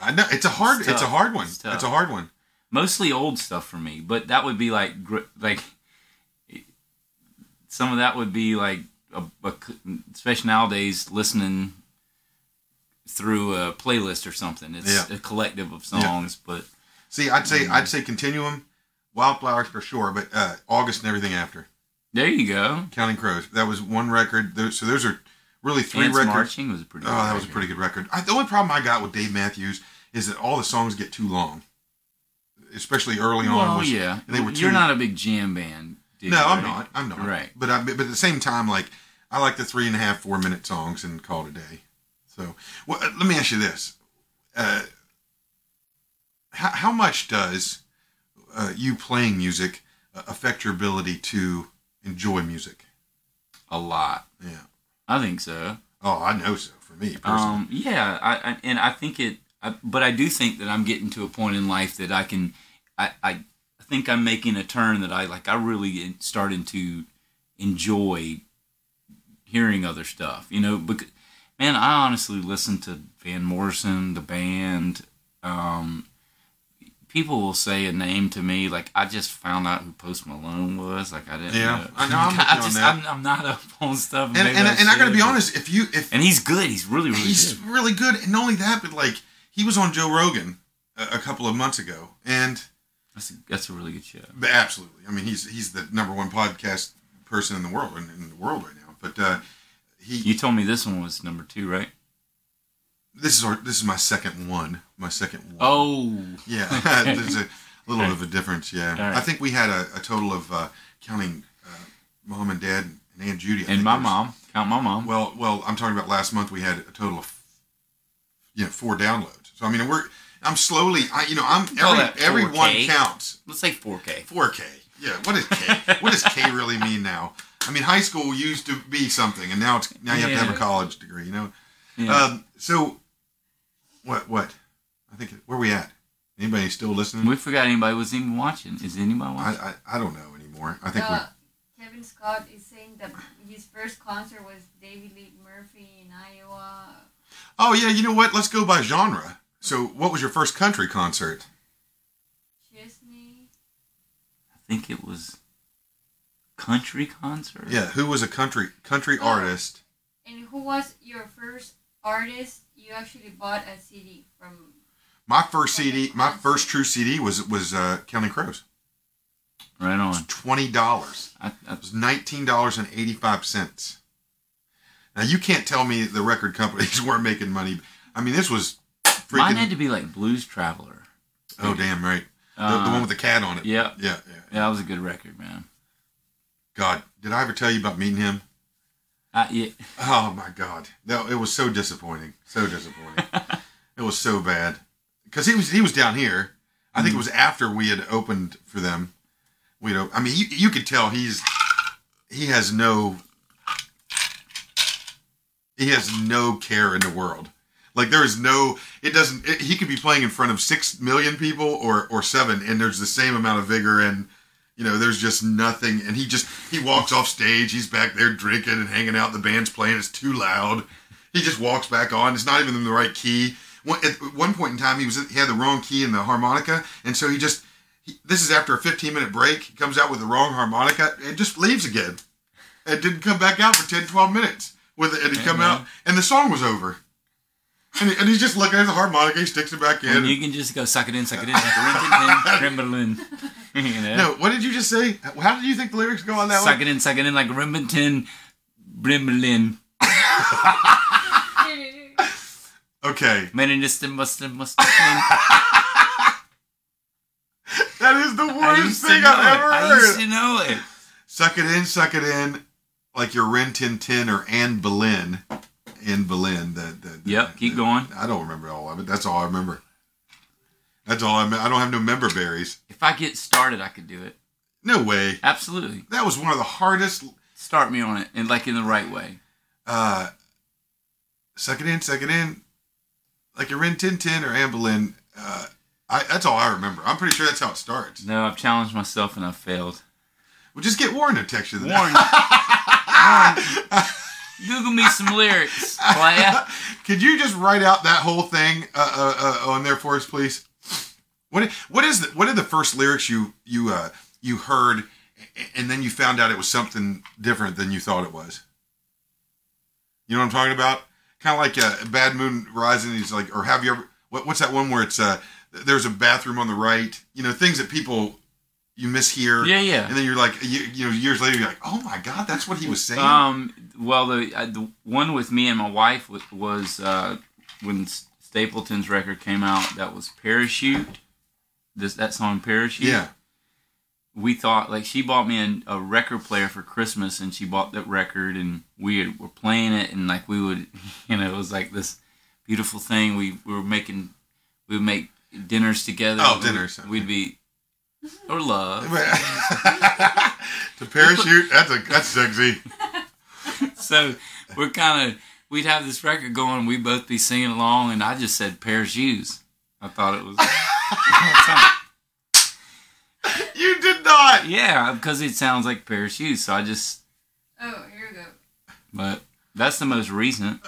I know it's a hard. It's It's, a hard one. It's It's, a hard one. Mostly old stuff for me but that would be like like some of that would be like a, a especially nowadays listening through a playlist or something it's Yeah. a collective of songs but See, I'd say Mm-hmm. I'd say Continuum, Wildflowers for sure, but uh, August and everything after. there you go Counting Crows. That was one record. Those, so those are really three Ants records. marching was a pretty Oh, good that was a pretty good record. I, the only problem I got with Dave Matthews is that all the songs get too long, especially early on. well was- yeah they were you're not a big jam band dude, No, I'm not. I'm not. right But I, but at the same time, like I like the three and a half, four minute songs and call it a day. So, well, uh, let me ask you this: uh, how, how much does uh, you playing music uh, affect your ability to enjoy music? a lot Yeah. i think so Oh, I know so. For me personally, Um, yeah, I, I and I think it, I, but I do think that I'm getting to a point in life that I can, I, I think I'm making a turn that I like. I really starting to enjoy hearing other stuff, you know. Because man, I honestly listen to Van Morrison, the band. Um, people will say a name to me like I just found out who Post Malone was. Like I didn't. Yeah, know. I know, I'm on just. I'm, I'm not up on stuff. and and, I and I got to be honest, if you if and he's good. He's really, really he's good. really good, and not only that, but like he was on Joe Rogan a, a couple of months ago, and. That's a, that's a really good show. But Absolutely. I mean, he's he's the number one podcast person in the world in, in the world right now. But uh, he You told me this one was number two, right? this is our this is my second one. My second one. Oh, yeah. There's a little bit of a difference. Yeah. Right. I think we had a, a total of uh, counting uh, mom and dad and Aunt Judy. I and my mom. Count my mom. Well, well, I'm talking about last month. We had a total of you know four downloads. So I mean, we're I'm slowly. I you know I'm every every one counts. Let's say 4K. 4K. Yeah, what is K? what does K really mean now? I mean, high school used to be something, and now it's now you have to have a college degree. You know. Yeah. Um, so, what? What? I think where we at? Anybody still listening? we forgot anybody was even watching. Is anybody I, watching? I I don't know anymore. I think Uh, Kevin Scott is saying that his first concert was David Lee Murphy in Iowa. Oh yeah, you know what? Let's go by genre. So, what was your first country concert? Chesney. I think it was country concert. Yeah, who was a country country Oh. artist? And who was your first artist you actually bought a CD from? My first CD, my first true CD was was uh, Counting Crows. Right on. Twenty dollars. I, I, It was nineteen dollars and eighty five cents. Now you can't tell me the record companies weren't making money. I mean, this was mine had to be like Blues Traveler. Oh damn right, the, the Uh, one with the cat on it. Yeah. yeah, yeah. Yeah, that was a good record, man. God, did I ever tell you about meeting him? I, yeah, Oh my God, no, it was so disappointing, so disappointing. it was so bad because he was he was down here. I think it was after we had opened for them. We, would I mean, you, you could tell he's he has no he has no care in the world. Like there is no, it doesn't. It, he could be playing in front of six million people or or seven, and there's the same amount of vigor and you know there's just nothing. And he just he walks off stage. He's back there drinking and hanging out. The band's playing. It's too loud. He just walks back on. It's not even in the right key. One, at one point in time, he was he had the wrong key in the harmonica, and so he just. He, this is after a 15 minute break. He comes out with the wrong harmonica and just leaves again, and didn't come back out for 10, 12 minutes with it. And he come man. out, and the song was over. And, he- and he's just looking at the harmonica. He sticks it back in. And you can just go suck it in, suck it in, like a Rintin Timberlin. you know? no, what did you just say? How did you think the lyrics go on that Suck one? Suck it in, suck it in, like a Rimington Brimlin. Okay, Man, in this must have must that is the worst thing I've it. ever I used to know it. Suck it in, suck it in, like your Rin Tin Tin or Anne Boleyn. Boleyn. The, the, the- Yep, keep the- going. I don't remember all of it. That's all I remember. That's all I. I don't have no member berries. If I get started, I could do it. No way. Absolutely. That was one of the hardest. Start me on it, and like in the right way. Uh, suck it in, suck it in, like your Rin Tin Tin or Anne Boleyn. Uh, I, that's all I remember. I'm pretty sure that's how it starts. No, I've challenged myself and I've failed. Well, just get Warren to text you. Warren, Google me some lyrics, playa. Could you just write out that whole thing uh, uh, uh, on there for us, please? What what is the, what are the first lyrics you you uh, you heard, and then you found out it was something different than you thought it was? You know what I'm talking about? Kind of like a Bad Moon Rising. He's like, or have you ever? What, what's that one where it's uh, there's a bathroom on the right? You know, things that people you mishear. Yeah, yeah. And then you're like, you, you know, years later, you're like, oh my god, that's what he was saying. Um, well, the uh, the one with me and my wife was, was uh, when Stapleton's record came out. That was Parachute. This that song Parachute. yeah. We thought like she bought me an, a record player for Christmas, and she bought that record, and we had, were playing it, and like we would, you know, it was like this beautiful thing. We, we were making, we would make dinners together. Oh, dinners. We'd be or love. to parachute, that's a that's sexy. so we're kind of we'd have this record going we'd both be singing along and i just said parachutes. i thought it was You did not. yeah because it sounds like parachutes. so i just Oh, here we go. but that's the most recent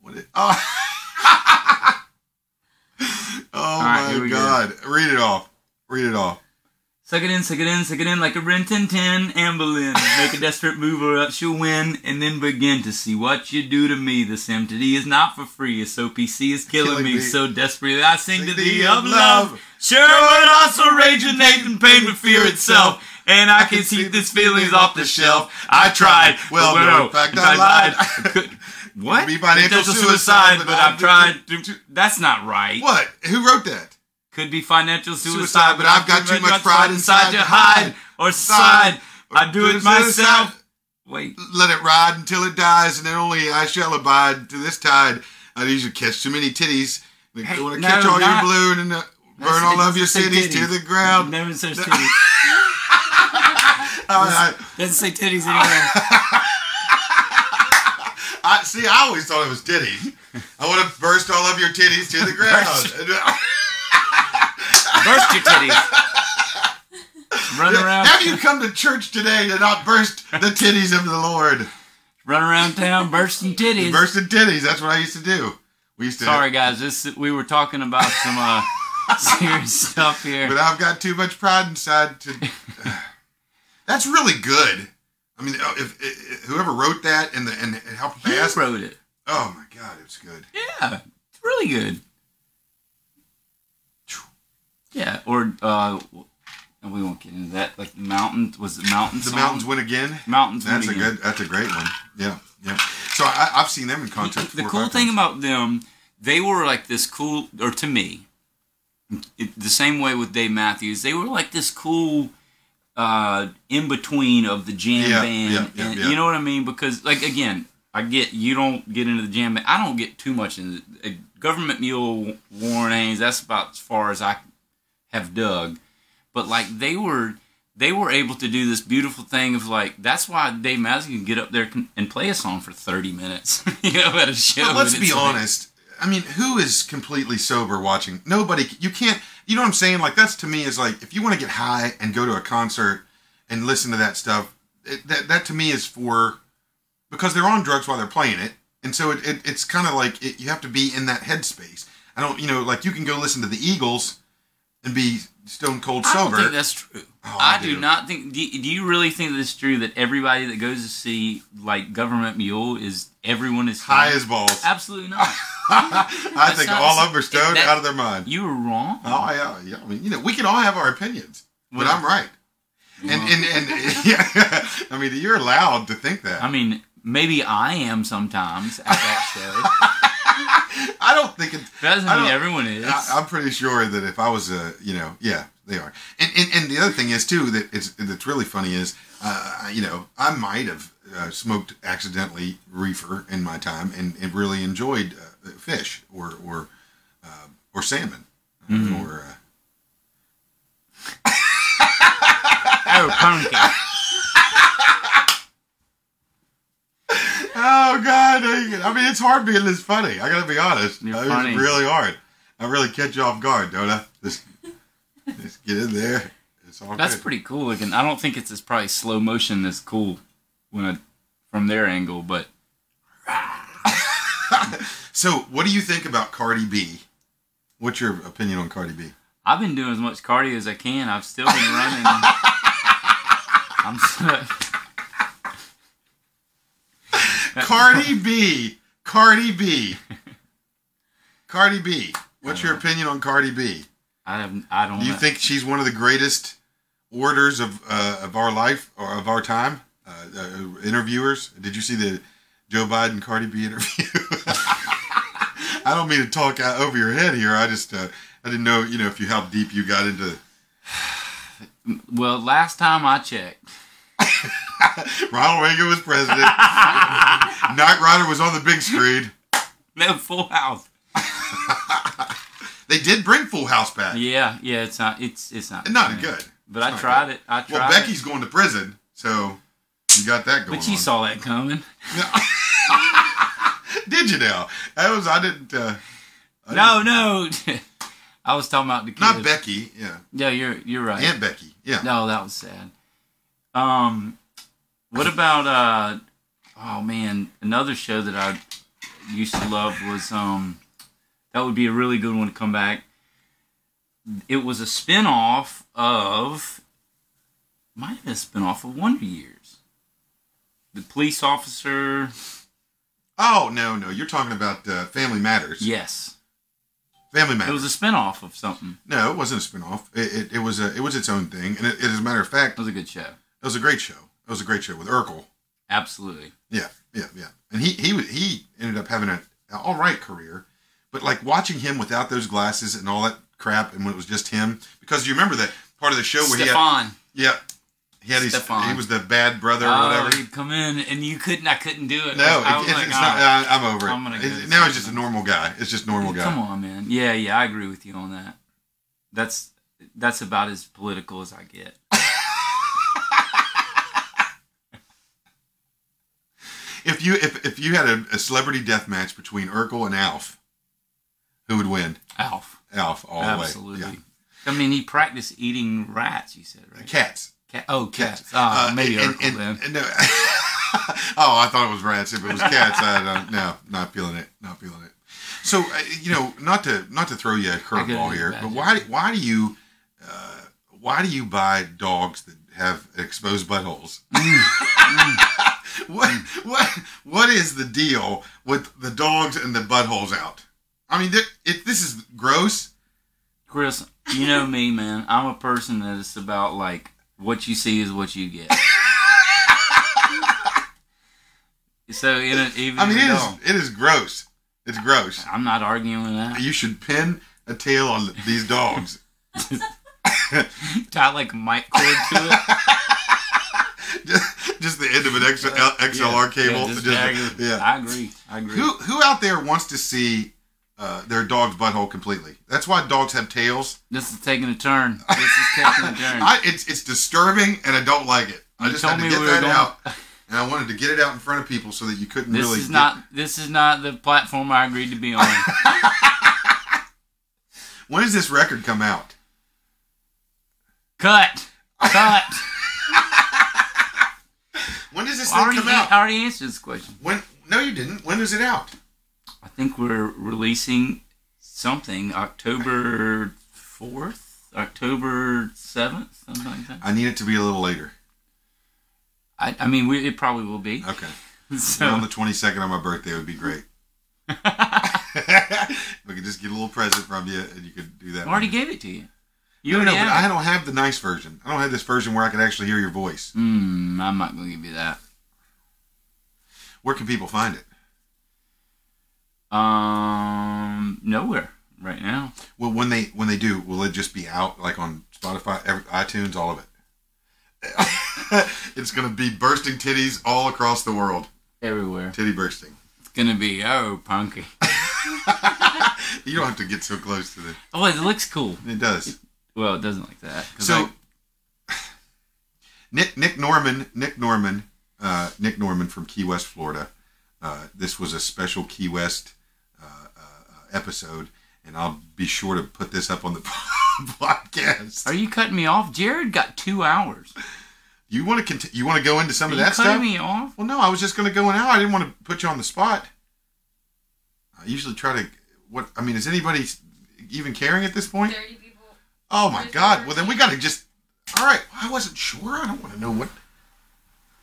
What it, oh, oh right, my we go. God! Read it off. Read it off. suck it in suck it in suck it in like a rin tin tin make a desperate move or else you'll win and then begin to see what you do to me this empty is not for free this opc is killing, Killing me. me. so desperately i sing, Sing to thee of love love. Sure, but also rage and hate and pain but fear itself. And I can keep these feelings off the shelf. I tried. Well, no, in fact, I lied. Could- what? Be financial Potential suicide, but I've tried. To, that's not right. What? Who wrote that? Could be financial suicide, Suicide, but I've got too much pride inside to to hide or side. I do it myself. Wait. Let it ride until it dies, and then only I shall abide to this tide. I you catch too many titties. I Hey, want to no, catch all not- your balloon and uh, burn all of your cities to the ground. Never says titties. Doesn't say titties anywhere. I, see, I always thought it was titties. I want to burst all of your titties to the ground. Burst your titties. Run around. Have you come to church today to not burst the titties of the Lord? Run around town bursting titties. Bursting titties. That's what I used to do. We used to. Sorry, guys. This we were talking about some uh, serious stuff here. But I've got too much pride inside to. That's really good. I mean, if, if whoever wrote that and the and how fast. wrote it? Oh my God, it's good. Yeah, it's really good. Yeah, or uh, and we won't get into that. Like the mountains was it mountains? The mountains win again. Mountains. That's a Again. good. That's a great one. Yeah, yeah. So I, I've seen them in concert. The or cool thing times. about them, they were like this cool, or to me, it, the same way with Dave Matthews, they were like this cool uh, in between of the jam Yeah, band. yeah, yeah, and. You know what I mean? Because like again, I get you don't get into the jam band. I don't get too much into uh, government mule Warren Haynes. That's about as far as I have dug. But like they were. They were able to do this beautiful thing of like that's why Dave Matthews can get up there and play a song for thirty minutes, you know, at a show. But let's be like- honest. I mean, who is completely sober watching? Nobody. You can't. You know what I'm saying? Like that's to me is like if you want to get high and go to a concert and listen to that stuff. It, that that to me is for because they're on drugs while they're playing it, and so it, it it's kind of like it, you have to be in that headspace. I don't. You know, like you can go listen to the Eagles and be stone cold I don't sober. think that's true. Oh, I I, do. do. not think. Do, do you really think that's true that everybody that goes to see like Government Mule is everyone is high as balls. Absolutely not. I think not- all of them are stoned that- out of their mind. you were wrong. Oh yeah, yeah. I mean, you know, we can all have our opinions, but I'm right. And and and yeah, I mean, you're allowed to think that. I mean, maybe I am sometimes at that show. I don't think it. That doesn't mean everyone is. I, I'm pretty sure that if I was a, you know, yeah, they are. And and, and the other thing is too that it's that's really funny is, uh, you know, I might have uh, smoked accidentally reefer in my time and, and really enjoyed uh, fish or or uh, or salmon Mm-hmm. or. Uh, oh, pumpkin. Oh God! I mean, it's hard being this funny. I gotta be honest. You're I mean, funny. It's really hard. I really catch you off guard, don't I? Just, just get in there. It's all That's good. pretty cool looking. I don't think it's as probably slow motion as cool when I, from their angle, but So, what do you think about Cardi B? What's your opinion on Cardi B? I've been doing as much cardio as I can. I've still been running. I'm so, Cardi B. Cardi B. Cardi B. What's your opinion on Cardi B? I have I don't Do you know. think she's one of the greatest orators of uh, of our life or of our time? Uh, uh, interviewers. Did you see the Joe Biden Cardi B interview? I don't mean to talk out over your head here. I just uh, I didn't know you know if you how deep you got into well, last time I checked, Ronald Reagan was president. Knight Rider was on the big screen. no full house. They did bring Full House back. Yeah, yeah, it's not it's it's not Not yeah. good. But It's I tried good. it. I tried. Well, it. Becky's going to prison, so you got that going But you on. saw that coming. Did you now? That was I didn't. Uh, I No, no. I was talking about the kids. Not Becky. Yeah, Yeah, you're you're right. Aunt Becky. Yeah. No, that was sad. Um, what about uh? Oh man, another show that I used to love was um, that would be a really good one to come back. It was a spin-off of might have been a spin-off of Wonder Years. The police officer, Oh no, no, you're talking about uh, Family Matters. yes, Family Matters. it was a spin-off of something. no, it wasn't a spinoff. It, it, it was a, it was its own thing, and it, it, as a matter of fact, It was a good show. it was a great show. It was a great show with Urkel. Absolutely. Yeah, yeah, yeah. And he he was- he ended up having an all right career, but like watching him without those glasses and all that crap, and when it was just him, because you remember that part of the show where he had Stefan. yeah he had his he was the bad brother or Oh, whatever. he'd come in and you couldn't. I couldn't do it. No, I it, was it's, like, it's "Ah." not. I'm over it. I'm gonna go It's- now he's just a normal guy. It's just normal guy. Come on, man. Yeah, yeah, I agree with you on that. That's that's about as political as I get. If you if, if you had a, a celebrity death match between Urkel and Alf, who would win? Alf, Alf all absolutely. the way. I mean, he practiced eating rats. You said Yeah. right? Cats. Cat. Oh, cats. Cats. Ah, Uh, maybe and- Urkel and- then. and no. oh, I thought it was rats. If it was cats, I don't. No, not feeling it. Not feeling it. So uh, you know, not to not to throw you a curveball here, but why why do you uh, why do you buy dogs that have exposed buttholes? what what what is the deal with the dogs and the buttholes out? I mean, it, this is gross. Chris, you know me, man. I'm a person that is about like what you see is what you get. so in a, even I mean, it is it is gross. It's gross. I'm not arguing with that. You should pin a tail on these dogs. Tie like mic cord to it. Just, just the end of an X, XLR cable. Yeah, Just- just yeah. I agree. I agree. Who who out there wants to see uh, their dog's butthole completely? That's why dogs have tails. This is taking a turn. This is taking a turn. I, it's it's disturbing, and I don't like it. I just told had to me get we that going- out, and I wanted to get it out in front of people so that you couldn't this really. is get- not. This is not the platform I agreed to be on. When does this record come out? Cut. Cut. When does this I thing come out? I already answered this question. When? No, you didn't. When is it out? I think we're releasing something October fourth. October seventh, something like that. I need it to be a little later. I, I mean, we, it probably will be. Okay. So, on the 22nd on my birthday would be great. we could just get a little present from you and you could do that. I already gave it to you. You no, already but have I don't have the nice version. I don't have this version where I can actually hear your voice. Mm, I'm not going to give you that. Where can people find it? Um, nowhere right now. Well, when they when they do, will it just be out like on Spotify, every, iTunes, all of it? it's going to be bursting titties all across the world. Everywhere. Titty bursting. It's going to be, oh, punky. You don't have to get so close to the. Oh, it looks cool. It does. Well, it doesn't like that. So, I- Nick Nick Norman Nick Norman uh, Nick Norman from Key West, Florida. Uh, this was a special Key West uh, uh, episode, and I'll be sure to put this up on the podcast. are you cutting me off? Jared got two hours. You want to cont- you want to go into some Are of you that cutting stuff? me off? Well, no, I was just going to go in now. I didn't want to put you on the spot. I usually try to. What I mean is anybody even caring at this point? Thirty people. Oh my God! Well, then we got to just. All right, I wasn't sure. I don't want to know what.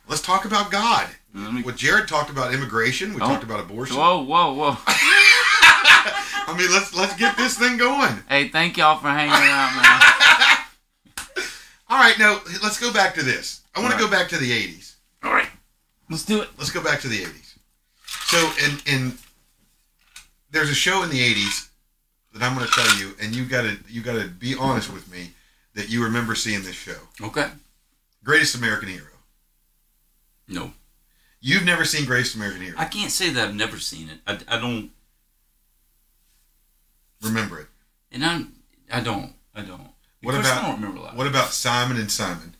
Let's talk about God. Me- What Jared talked about immigration. We Oh. talked about abortion. Whoa, whoa, whoa. I mean, let's let's get this thing going. hey, thank y'all for hanging out, man. All right, now let's go back to this. I want Right. to go back to the '80s. All right, let's do it. Let's go back to the '80s. So, in in there's a show in the '80s that I'm going to tell you, and you got to you got to be honest with me that you remember seeing this show, Okay. Greatest American Hero. No, You've never seen Greatest American Hero. I can't say that I've never seen it. I, I don't, Remember it. and I'm, I don't, I don't. What Of course, about- I don't remember a lot. What about Simon and Simon?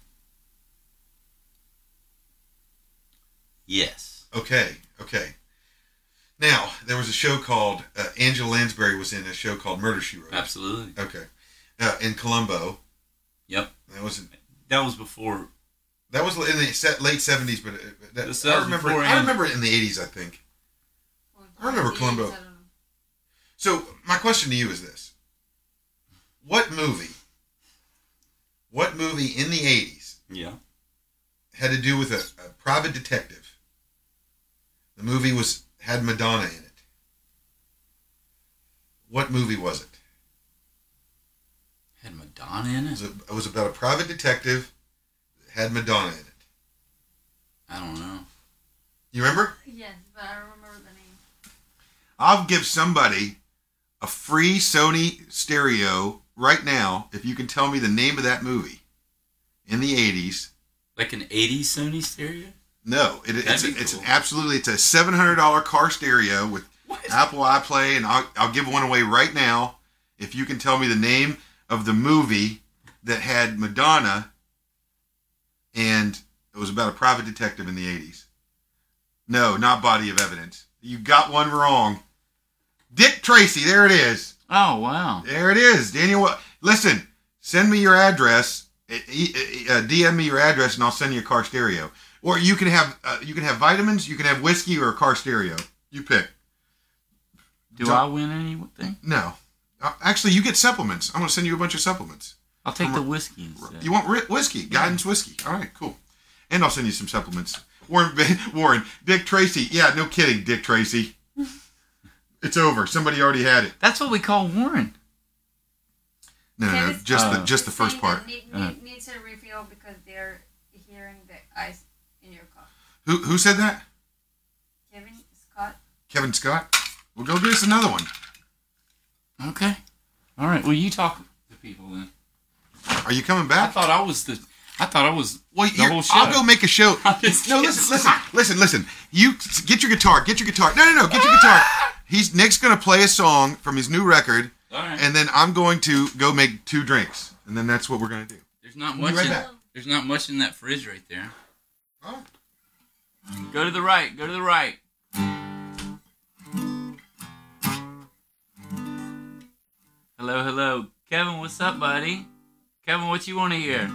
Yes. Okay, okay. Now there was a show called uh, Angela Lansbury was in a show called Murder She Wrote. Absolutely. Okay, uh, in Colombo. Yep. That was That was before. that was in the late seventies, but uh, that, I remember. I remember it in the eighties. I think. I remember Columbo. I. So my question to you is this: What movie? What movie in the eighties Yeah. had to do with a, a private detective? The movie was had Madonna in it. What movie was it? Had Madonna in It it. was, a, it was about a private detective that had Madonna in it. I don't know. You remember? Yes, but I don't remember the name. I'll give somebody a free Sony stereo right now if you can tell me the name of that movie in the 80s. Like an '80s Sony stereo. No, it, it's, it's cool. absolutely it's a $700 car stereo with What? Apple iPlay, and I'll, I'll give one away right now if you can tell me the name of the movie that had Madonna and it was about a private detective in the 80s. No, not Body of Evidence. You got one wrong. Dick Tracy, there it is. Oh wow. There it is. Daniel, listen, send me your address. eh, eh, uh, DM me your address and I'll send you a car stereo. Or you can have uh, you can have vitamins, you can have whiskey, or a car stereo. You pick. Do Don't- I win anything? No, uh, actually, you get supplements. I'm gonna send you a bunch of supplements. I'll take From- the whiskey instead. You want ri- whiskey? Guidance whiskey. All right, cool. And I'll send you some supplements. Warren, Warren, Dick Tracy. Yeah, no kidding, Dick Tracy. It's over. Somebody already had it. That's what we call Warren. No, no, no Kevin- just the Uh, just the first part. that Need, Uh. need, needs a refill because they're hearing the ice in your car. Who who said that? Kevin Scott. Kevin Scott. Well, go get us another one. Okay. All right. Well, you talk to people then. Are you coming back? I thought I was the. I thought I was Well, the whole show. I'll go make a show. No, listen, listen, listen, listen. You get your guitar. Get your guitar. No, no, no. Get your guitar. He's Nick's gonna play a song from his new record, All right. and then I'm going to go make two drinks, and then that's what we're gonna do. there's not We'll much. right in, back. There's not much in that fridge right there. Oh. Go to the right. Go to the right. Hello, hello, Kevin. What's up, buddy? Kevin, what you want to hear?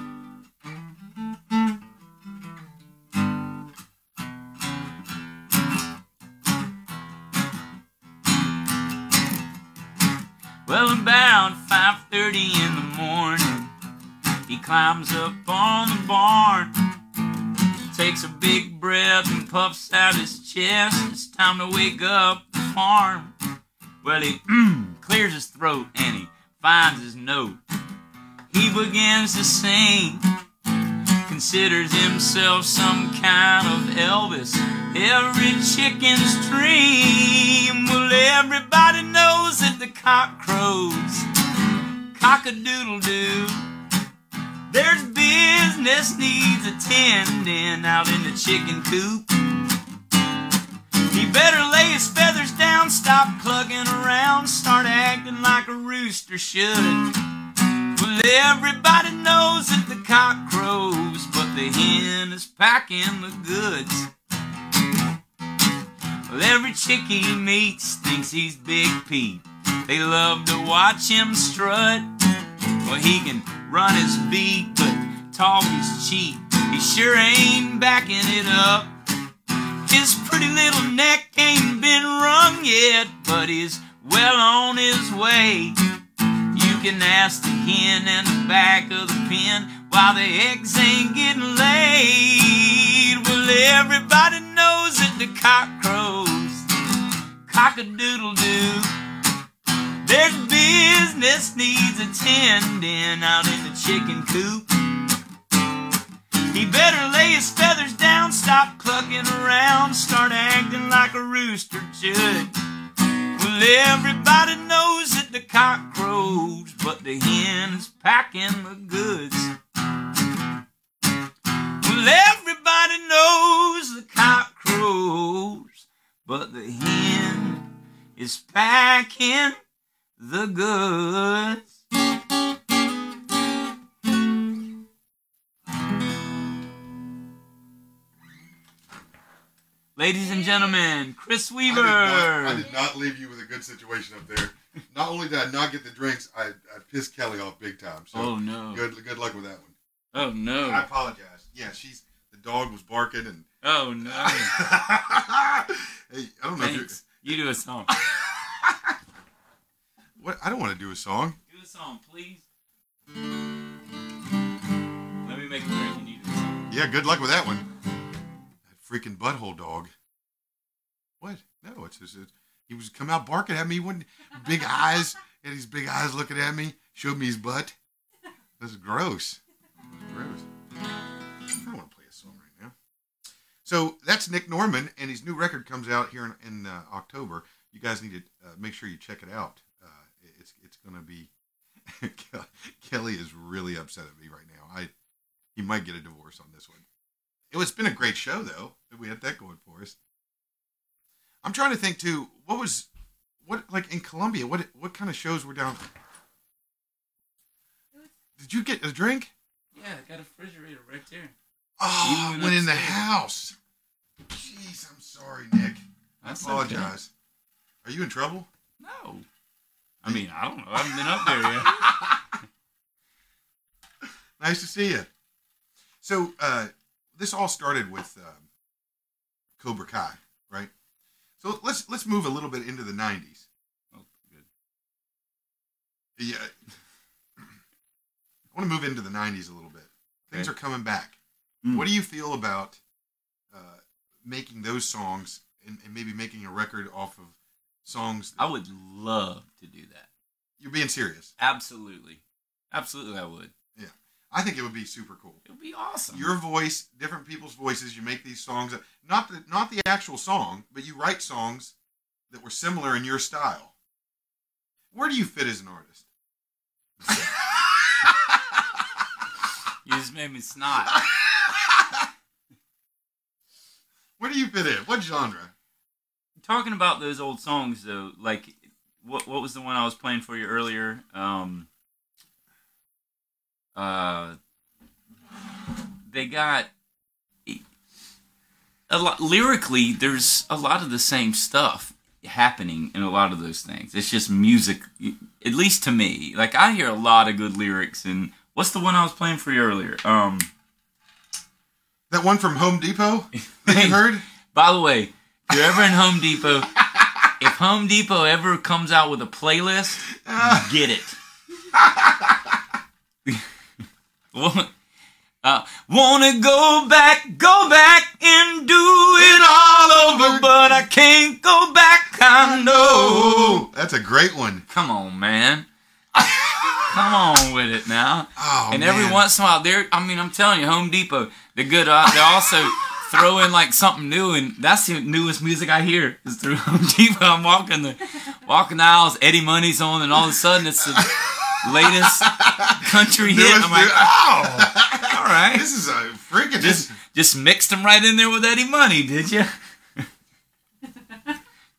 Well, bound 5:30 in the morning. He climbs up on the barn, takes a big breath and puffs out his chest. It's time to wake up the farm. Well, he mm, clears his throat and he finds his note. He begins to sing, considers himself some kind of Elvis. Every chicken's dream. Well, everybody knows that the cock crows. Cock a doodle doo. There's business needs attending out in the chicken coop. He better lay his feathers down, stop clucking around, start acting like a rooster should. Well, everybody knows that the cock crows, but the hen is packing the goods. Well, every chick he meets thinks he's Big Pete. They love to watch him strut. Well, he can run his beat, but talk is cheap. He sure ain't backing it up. His pretty little neck ain't been wrung yet, but he's well on his way. You can ask the hen in the back of the pen while the eggs ain't getting laid. Well, everybody knows that the cock crows. Cock a doodle doo. There's business needs attending out in the chicken coop. He better lay his feathers down, stop clucking around, start acting like a rooster should. Well, everybody knows that the cock crows, but the hen's packing the goods. Well, everybody knows the cock crows, but the hen is packing the goods. Ladies and gentlemen, Chris I Weaver. did, not, I did not leave you with a good situation up there. Not only did I not get the drinks, I, I pissed Kelly off big time. So oh no! good good luck with that one. Oh no! I apologize. Yeah, she's the dog was barking and. Oh no! hey, I don't know. If Thanks. You do a song. what I don't want to do a song. Do a song, please. Let me make and you song. Yeah, good luck with that one. That freaking butthole dog. What? No, it's just it's, he was come out barking at me. One big eyes, had his big eyes looking at me. Showed me his butt. This is gross. Gross. I don't want to play a song right now. So that's Nick Norman, and his new record comes out here in, in uh, October. You guys need to uh, make sure you check it out. It's gonna be. Kelly is really upset at me right now. I he might get a divorce on this one. It was been a great show though. that We had that going for us. I'm trying to think too. What was what like in Colombia? What what kind of shows were down? Did you get a drink? Yeah, I got a refrigerator right there. Oh, went in the house. Jeez, I'm sorry, Nick. I That's apologize. Are you in trouble? No. I mean, I don't know. I haven't been up there yet. Nice to see you. So uh, this all started with um, Cobra Kai, right? So let's let's move a little bit into the '90s. Oh, good. Yeah, I want to move into the '90s a little bit. Things Okay. are coming back. Mm. What do you feel about uh, making those songs and, and maybe making a record off of songs? I would love to do that. You're being serious. Absolutely. Absolutely, I would. Yeah. I think it would be super cool. It would be awesome. your voice, different people's voices. You make these songs, not the not the actual song, but you write songs that were similar in your style. Where do you fit as an artist? you just made me snot. Where do you fit in? What genre? Talking about those old songs, though, like what what was the one I was playing for you earlier? Um, uh, they got a lot lyrically. There's a lot of the same stuff happening in a lot of those things. It's just music, at least to me. Like I hear a lot of good lyrics. And what's the one I was playing for you earlier? Um, That one from Home Depot that you heard? by the way, if you're ever in Home Depot, if Home Depot ever comes out with a playlist, get it. Uh, wanna go back, go back and do it all over, but I can't go back. I know. That's a great one. Come on, man. Come on with it now. Oh, and every man. once in a while, they're, I mean, I'm telling you, Home Depot, they're good. Uh, they also throw in like something new, and that's the newest music I hear is through Home Depot. I'm walking the walking the aisles, Eddie Money's on, and all of a sudden it's the latest country hit. I'm like, oh, all right. This is a freaking. Just just mixed them right in there with Eddie Money, did you?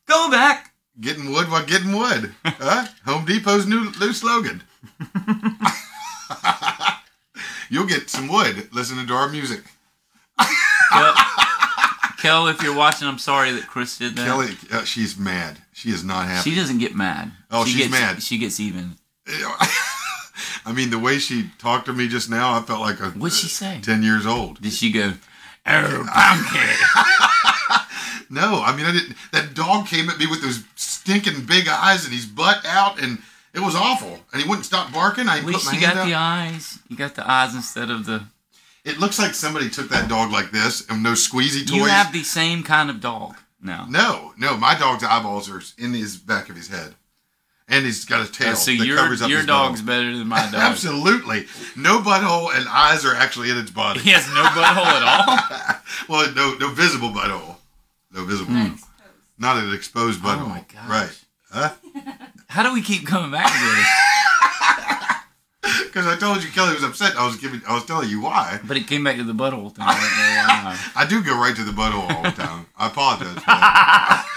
Go back. Getting wood while getting wood. Huh? Home Depot's new new slogan. You'll get some wood listening to our music. Kel, Kel, if you're watching, I'm sorry that Chris did that. Kelly, uh, she's mad. She is not happy. She doesn't get mad. Oh, she she's gets, mad. She gets even. I mean, the way she talked to me just now, I felt like a What'd she say? ten years old. Did she go? Oh, pumpkin. No, I mean, I didn't. That dog came at me with those stinking big eyes and his butt out, and it was awful. And he wouldn't stop barking. I At put least my you hand got out. the eyes. You got the eyes instead of the. It looks like somebody took that dog like this and no squeezy toys. You have the same kind of dog now. No, no, my dog's eyeballs are in his back of his head, and he's got a tail Uh, so that your covers up your his dog's better than my dog. Absolutely, no butthole and eyes are actually in its body. He has no butthole at all. Well, no, no visible butthole, no visible, Exposed. not an exposed butthole. Oh my gosh. Right? Huh? How do we keep coming back to this? Because I told you Kelly was upset. I was giving, I was telling you why. But it came back to the butthole thing. I don't know why. I do go right to the butthole all the time. I apologize.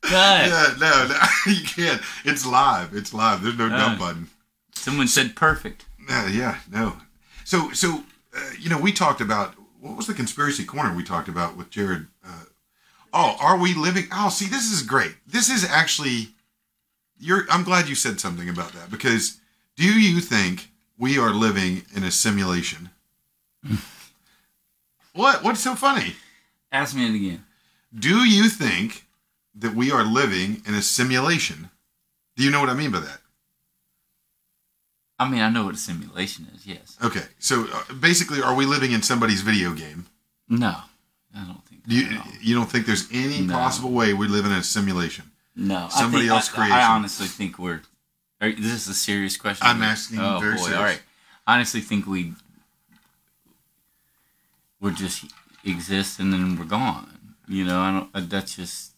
Cut. yeah, no, no, you can't. It's live. It's live. There's no dump Uh. button. Someone said perfect. Yeah, yeah, no. So, so uh, you know, we talked about what was the conspiracy corner we talked about with Jared. Uh, oh, are we living? Oh, see, this is great. This is actually. You're. I'm glad you said something about that because do you think we are living in a simulation? what? What's so funny? Ask me it again. Do you think that we are living in a simulation? Do you know what I mean by that? I mean, I know what a simulation is. Yes. Okay, so uh, basically, are we living in somebody's video game? No, I don't think. You you don't think there's any No. possible way we live in a simulation? No, Somebody think, else I, creation. I honestly think we're. Are, this is a serious question. I'm asking Oh very boy! serious. All right. I honestly think we. We're just exist and then we're gone. You know, I don't. uh, That's just.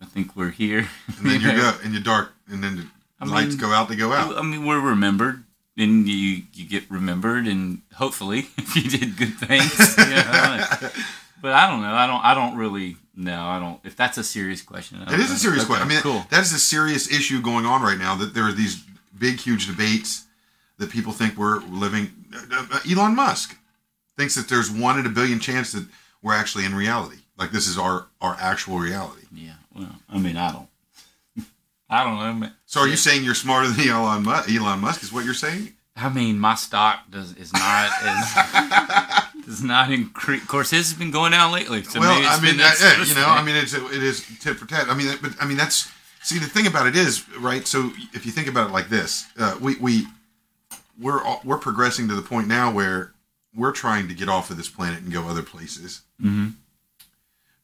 I think we're here. And then you go and you dark, and then the I lights mean- go out. They go out. I mean, we're remembered, and you you get remembered, and hopefully, if you did good things. you know, but I don't know. I don't. I don't really. No, I don't. If that's a serious question, It is a serious Okay, question. I mean, cool. that is a serious issue going on right now. That there are these big, huge debates that people think we're living. Uh, Elon Musk thinks that there's one in a billion chance that we're actually in reality. Like this is our our actual reality. Yeah. Well, I mean, I don't. I don't know. man. So are you saying you're smarter than Elon Musk? Elon Musk is what you're saying? I mean, my stock does is not is does not increase. Of course, his has been going down lately. So well, maybe it's I mean, that, yeah, you know. I mean, it's it is tit for tat. I mean, but I mean, that's see the thing about it is right. So if you think about it like this, uh, we we we're all, we're progressing to the point now where we're trying to get off of this planet and go other places, Mhm.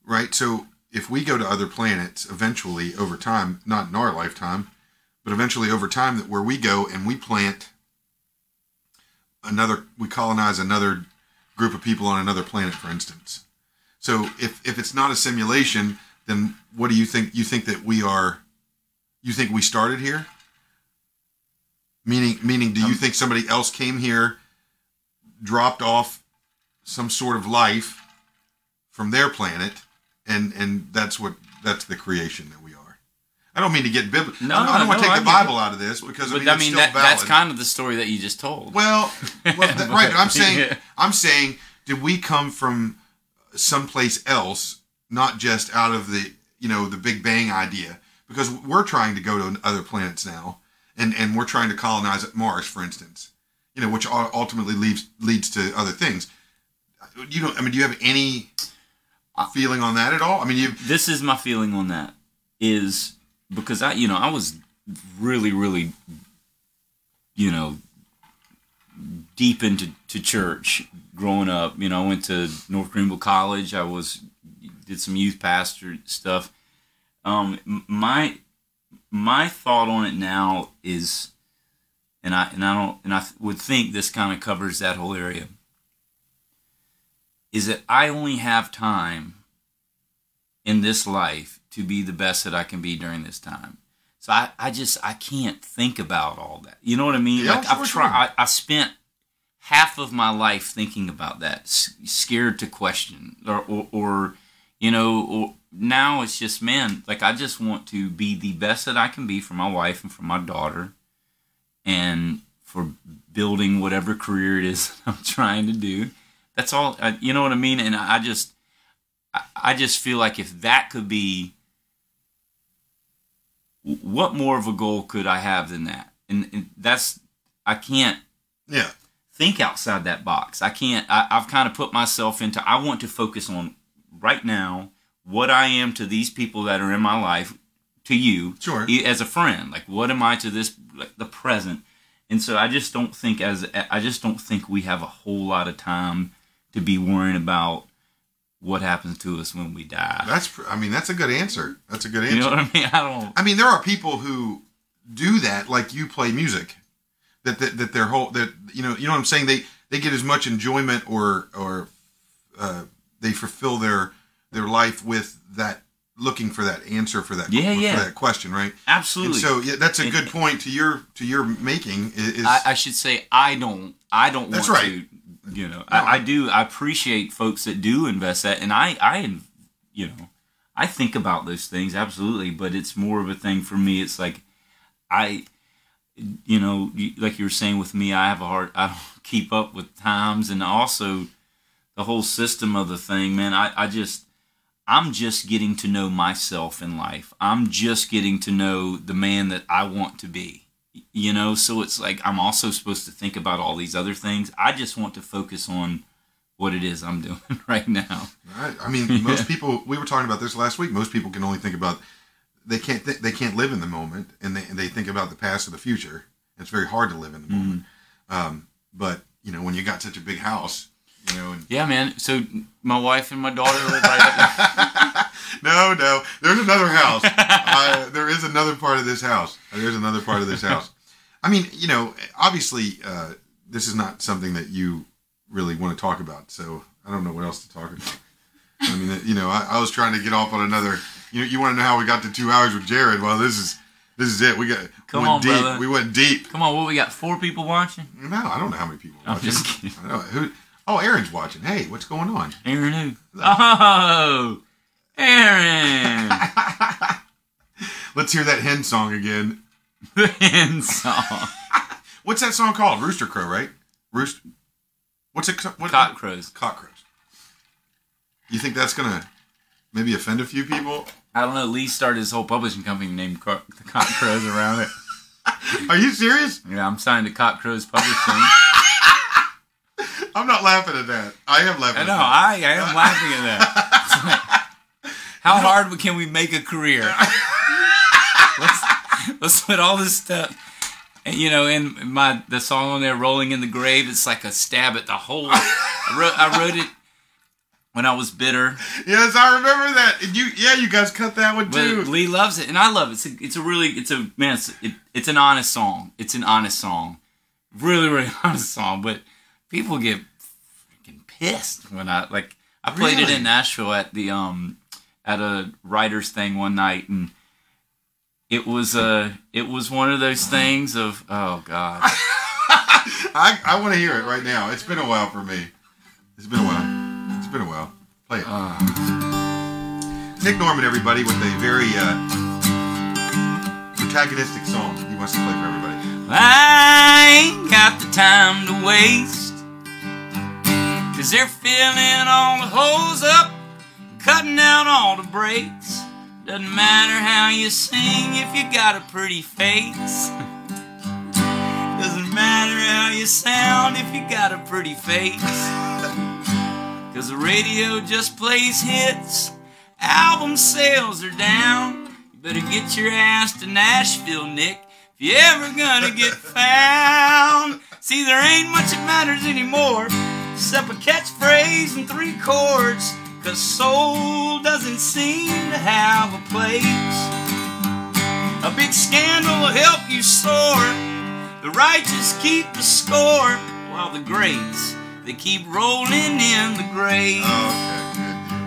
right? So if we go to other planets, eventually over time, not in our lifetime, but eventually over time, that where we go and we plant another, we colonize another group of people on another planet, for instance. So if if it's not a simulation, then what do you think? You think that we are? You think we started here? Meaning, meaning, do you Um, think somebody else came here, dropped off some sort of life from their planet, and and that's what that's the creation that? I don't mean to get biblical. No, I don't want no, to take the it. Bible out of this because I mean, I mean, that, that's kind of the story that you just told. Well, well that, right. I'm saying, Yeah. I'm saying, did we come from someplace else, not just out of the, you know, the Big Bang idea? Because we're trying to go to other planets now, and and we're trying to colonize Mars, for instance. You know, which ultimately leads leads to other things. You don't. I mean, do you have any feeling on that at all? I mean, you. this is my feeling on that is because I, you know, I was really, really, you know, deep into to church growing up. You know, I went to North Greenville College. I was did some youth pastor stuff. Um, my my thought on it now is, and I and I don't and I would think this kind of covers that whole area. Is that I only have time in this life to be the best that I can be during this time. So I, I just I can't think about all that. You know what I mean? Yeah, like sure, I've tried. I, I spent half of my life thinking about that, scared to question, or, or, or you know, or now it's just man. Like I just want to be the best that I can be for my wife and for my daughter, and for building whatever career it is that I'm trying to do. That's all. I, you know what I mean? And I just, I, I just feel like if that could be what more of a goal could I have than that? And, and that's I can't Yeah. think outside that box. I can't. I, I've kind of put myself into. I want to focus on right now what I am to these people that are in my life, to you, Sure. as a friend. Like what am I to this like the present? And so I just don't think as I just don't think we have a whole lot of time to be worrying about what happens to us when we die. That's. I mean, that's a good answer. That's a good answer. You know what I mean? I don't. I mean, there are people who do that, like you play music, that that, that their whole that you know you know what I'm saying. They they get as much enjoyment or or uh, they fulfill their their life with that looking for that answer for that Yeah, for yeah. that question, right? Absolutely. And so yeah, that's a And- good point to your to your making. Is, I, I should say I don't. I don't That's want right. to. You know, I, I do. I appreciate folks that do invest that, and I, I, you know, I think about those things absolutely. But it's more of a thing for me. It's like I, you know, like you were saying with me, I have a hard. I don't keep up with times, and also the whole system of the thing. Man, I, I just. I'm just getting to know myself in life. I'm just getting to know the man that I want to be you know so it's like i'm also supposed to think about all these other things i just want to focus on what it is i'm doing right now Right. I mean, most people. We were talking about this last week. Most people can only think about. They can't. Th- they can't live in the moment, and they and they think about the past or the future. It's very hard to live in the moment. Um, but you know, when you got such a big house, you know, and yeah man so my wife and my daughter live right up no, no, there's another house. uh, there is another part of this house. There's another part of this house. I mean, you know, obviously, uh, this is not something that you really want to talk about. So I don't know what else to talk about. I mean, you know, I, I was trying to get off on another. You know, you want to know how we got to two hours with Jared? Well, this is this is it. We got Come went on, deep. brother. We went deep. come on what we got four people watching No, I don't know how many people. I'm watching. just kidding. I know who. Oh, Aaron's watching. Hey, what's going on? aaron who oh aaron Let's hear that hen song again. the hen song What's that song called? Rooster Crow, right? Rooster. What's it? What, cock crows Cock crows. You think that's gonna maybe offend a few people? i don't know lee started his whole publishing company named Co- the cock crows around it Are you serious? yeah i'm signed to cock crows publishing I'm not laughing at that. I am laughing. Know. I, I am laughing at that. Like, how hard can we make a career? let's let's put all this stuff. And, you know, in my the song on there, "Rolling in the Grave," it's like a stab at the whole. I wrote, I wrote it when I was bitter, Yes, I remember that. And you, yeah, you guys cut that one but too. Lee loves it, and I love it. It's a, it's a really, it's a man. It's, it, it's an honest song. It's an honest song, really, really honest song. But people get freaking pissed when I like. I played it in Nashville at the um at a writers thing one night, and it was uh it was one of those things of oh god. I, I want to hear it right now. It's been a while for me. It's been a while. It's been a while. Play it. Nick Norman, everybody, with a very uh, protagonistic song he wants to play for everybody. I ain't got the time to waste. Cause they're filling all the holes up, cutting out all the breaks. Doesn't matter how you sing if you got a pretty face. Doesn't matter how you sound if you got a pretty face. Cause the radio just plays hits, album sales are down. You better get your ass to Nashville, Nick, if you ever gonna get found. See, there ain't much that matters anymore, except a catchphrase and three chords, cause soul doesn't seem to have a place. A big scandal will help you soar. The righteous keep the score, while the greats, they keep rolling in the grave. Oh,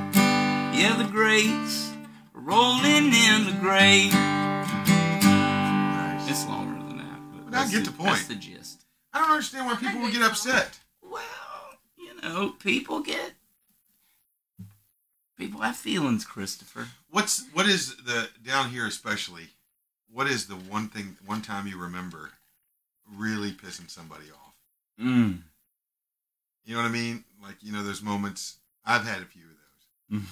okay. Yeah, the greats rolling in the grave. Nice. It's longer than that. But But I get the point. That's the gist. I don't understand why people would get upset. Well, you know, people get. People have feelings, Christopher. What's what is the down here especially? What is the one thing one time you remember really pissing somebody off? Mm. You know what I mean? Like you know those moments. I've had a few of those.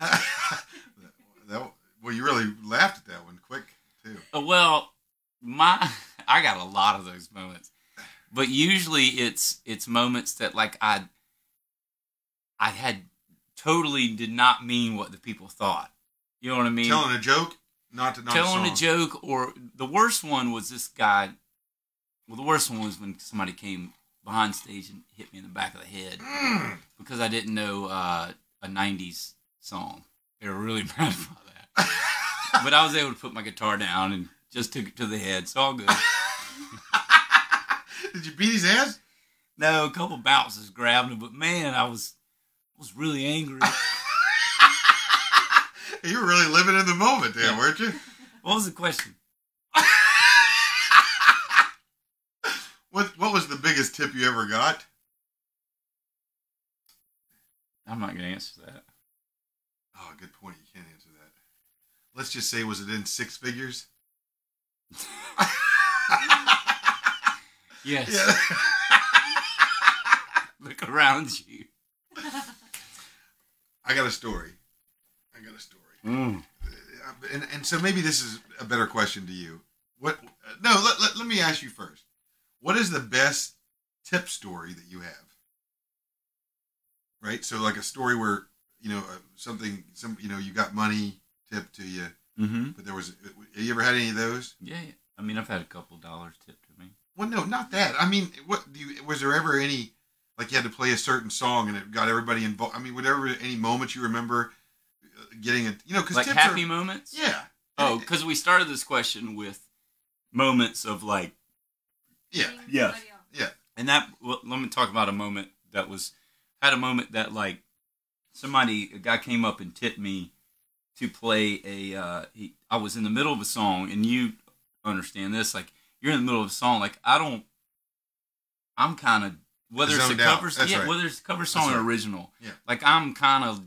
that, well, you really laughed at that one quick too. Uh, Well, my I got a lot of those moments, but usually it's it's moments that like I I had totally did not mean what the people thought. You know what I mean? Telling a joke, not to not telling a, a joke or the worst one was this guy well the worst one was when somebody came behind stage and hit me in the back of the head Mm. because i didn't know uh, a 90s song they were really mad about that but i was able to put my guitar down and just took it to the head it's all good Did you beat his ass? no a couple bounces grabbed him but man i was was really angry You were really living in the moment there, Yeah. weren't you? what was the question What What was the biggest tip you ever got? i'm not gonna answer that Oh, good point. You can't answer that. Let's just say, was it in six figures? yes Yeah. look around you I got a story. I got a story. mm. Uh, And, and so maybe this is a better question to you. What? uh, No, let, let, let me ask you first. What is the best tip story that you have? Right. So like a story where you know uh, something, some you know, you got money tipped to you, mm-hmm but there was. Have you ever had any of those? Yeah, yeah. I mean, I've had a couple dollars tipped to me. Well, no, not that. I mean, what do you? Was there ever any like you had to play a certain song and it got everybody involved? I mean, whatever any moment you remember uh, getting it, you know, because Like tips happy are, moments? yeah. Oh, because we started this question with moments of like, yeah, Yeah. Yeah. and that. Well, let me talk about a moment that was had a moment that like somebody a guy came up and tipped me to play a. Uh, he, I was in the middle of a song, and you understand this. Like you're in the middle of a song. Like I don't. I'm kind of whether it's a cover, yeah, right. whether it's a cover song That's or original. Yeah. Like I'm kind of,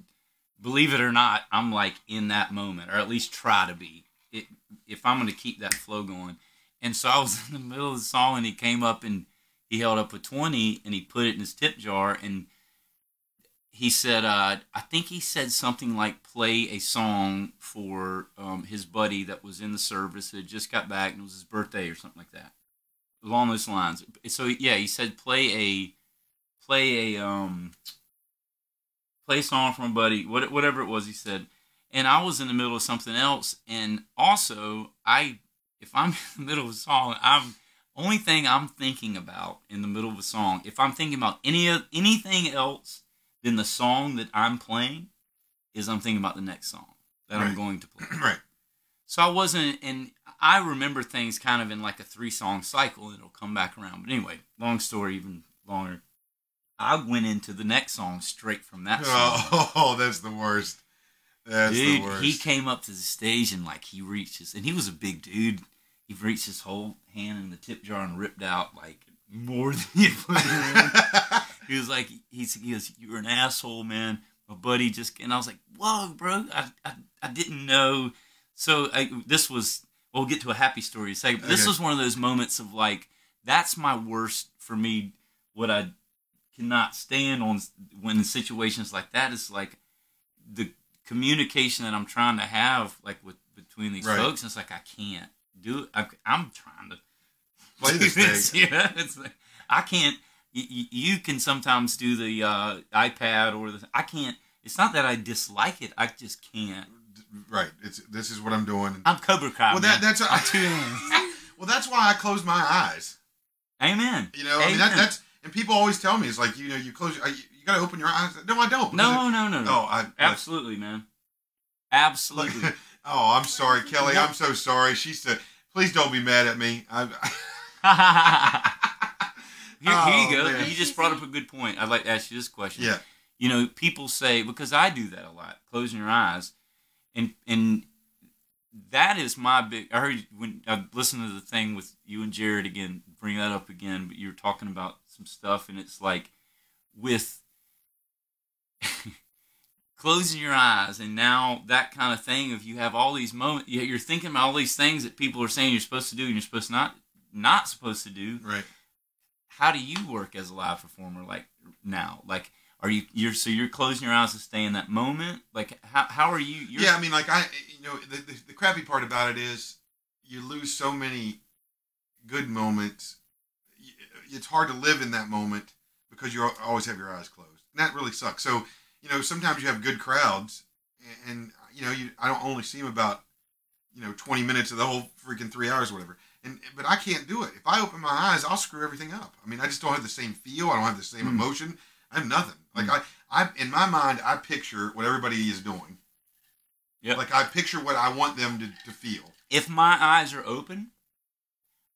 believe it or not, I'm like in that moment, or at least try to be. It if I'm going to keep that flow going. And so I was in the middle of the song, and he came up and he held up a twenty, and he put it in his tip jar, and he said, uh, I think he said something like play a song for um, his buddy that was in the service that just got back, and it was his birthday or something like that, along those lines. So yeah, he said play a play a um play a song from a buddy, what, whatever it was. He said, and I was in the middle of something else, and also I, if I'm in the middle of a song, I'm only thing I'm thinking about in the middle of a song. If I'm thinking about any anything else than the song that I'm playing, is I'm thinking about the next song that I'm going to play. right. So I wasn't, and I remember things kind of in like a three song cycle, and it'll come back around. But anyway, long story, even longer. I went into the next song straight from that song. Oh, that's the worst. That's dude, the worst. he came up to the stage and like he reached his, and he was a big dude. He reached his whole hand in the tip jar and ripped out like more than he put in. he was like, he's, he goes, "You're an asshole, man." My buddy just, and I was like, "Whoa, bro! I, I, I didn't know." So I, this was. We'll get to a happy story in a second. But this Okay. was one of those moments of like, that's my worst for me. What I cannot stand on when in situations like that is like the communication that I'm trying to have like with between these Right. folks. And it's like I can't do it. I, I'm trying to Play this thing. yeah, it's like, I can't. You, can sometimes do the uh, iPad or the. I can't. It's not that I dislike it. I just can't. right. It's this is what I'm doing. I'm Cobra Kai. Well, that that's I'm two well, that's why I close my eyes. Amen. You know, I mean that, Amen. that's and people always tell me it's like you know you close you, you got to open your eyes. No, I don't. no, it- no, no, no. oh, I Absolutely, man. Absolutely. oh, I'm sorry, Kelly. I'm so sorry. She said, "Please don't be mad at me." I, here, here you Oh, go. man. You just brought up a good point. I'd like to ask you this question. yeah, You know, people say because I do that a lot, closing your eyes, and and that is my big. I heard when I listened to the thing with you and Jared again, bring that up again. But you were talking about some stuff, and it's like with closing your eyes, and now that kind of thing. If you have all these moments, you- you're thinking about all these things that people are saying you're supposed to do, and you're supposed to not not supposed to do right. How do you work as a live performer like now like are you you're so you're closing your eyes to stay in that moment like how, how are you yeah, I mean, like I, you know, the, the the crappy part about it is you lose so many good moments. It's hard to live in that moment because you always have your eyes closed, and that really sucks. So, you know, sometimes you have good crowds, and, and you know, you I don't only see them about you know twenty minutes of the whole freaking three hours or whatever. And but I can't do it. If I open my eyes, I'll screw everything up. I mean, I just don't have the same feel. I don't have the same Mm. emotion. I have nothing. Like I, I in my mind, I picture what everybody is doing. Yep. Like I picture what I want them to, to feel. if my eyes are open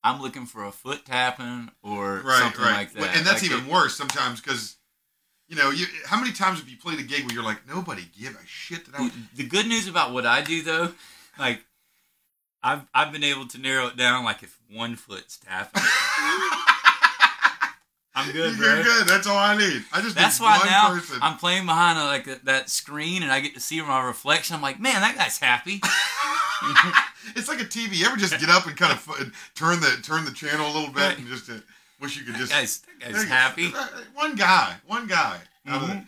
i'm looking for a foot tapping or Right, something right. like that And that's Like even it- worse sometimes because, you know, you how many times have you played a gig where you're like, nobody give a shit that I the good news about what i do though like I've, I've been able to narrow it down like if one foot's tapping i'm good bro You're good. That's all I need. I just That's need why one now person. I'm playing behind a, like a, that screen and I get to see my reflection. I'm like, man, that guy's happy. it's like a TV. You ever just get up and kind of turn the turn the channel a little bit and just uh, wish you could that just guy's, that guy's you go. happy. Uh, One guy, one guy. Mhm.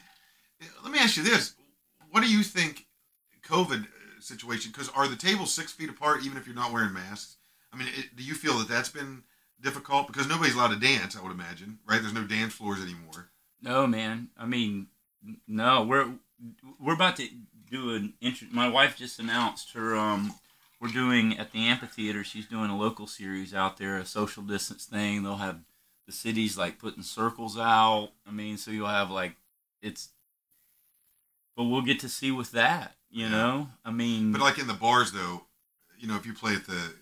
Let me ask you this: What do you think COVID uh, situation? Because are the tables six feet apart, even if you're not wearing masks? I mean, it, do you feel that that's been difficult because nobody's allowed to dance? I would imagine, right? There's no dance floors anymore. No, man. I mean, no. We're we're about to do an intro. My wife just announced her. Um, we're doing at the amphitheater. She's doing a local series out there, a social distance thing. They'll have the cities like putting circles out. I mean, so you'll have like it's. But we'll get to see with that. You Yeah. know, I mean, But like in the bars, though, you know, if you play at the,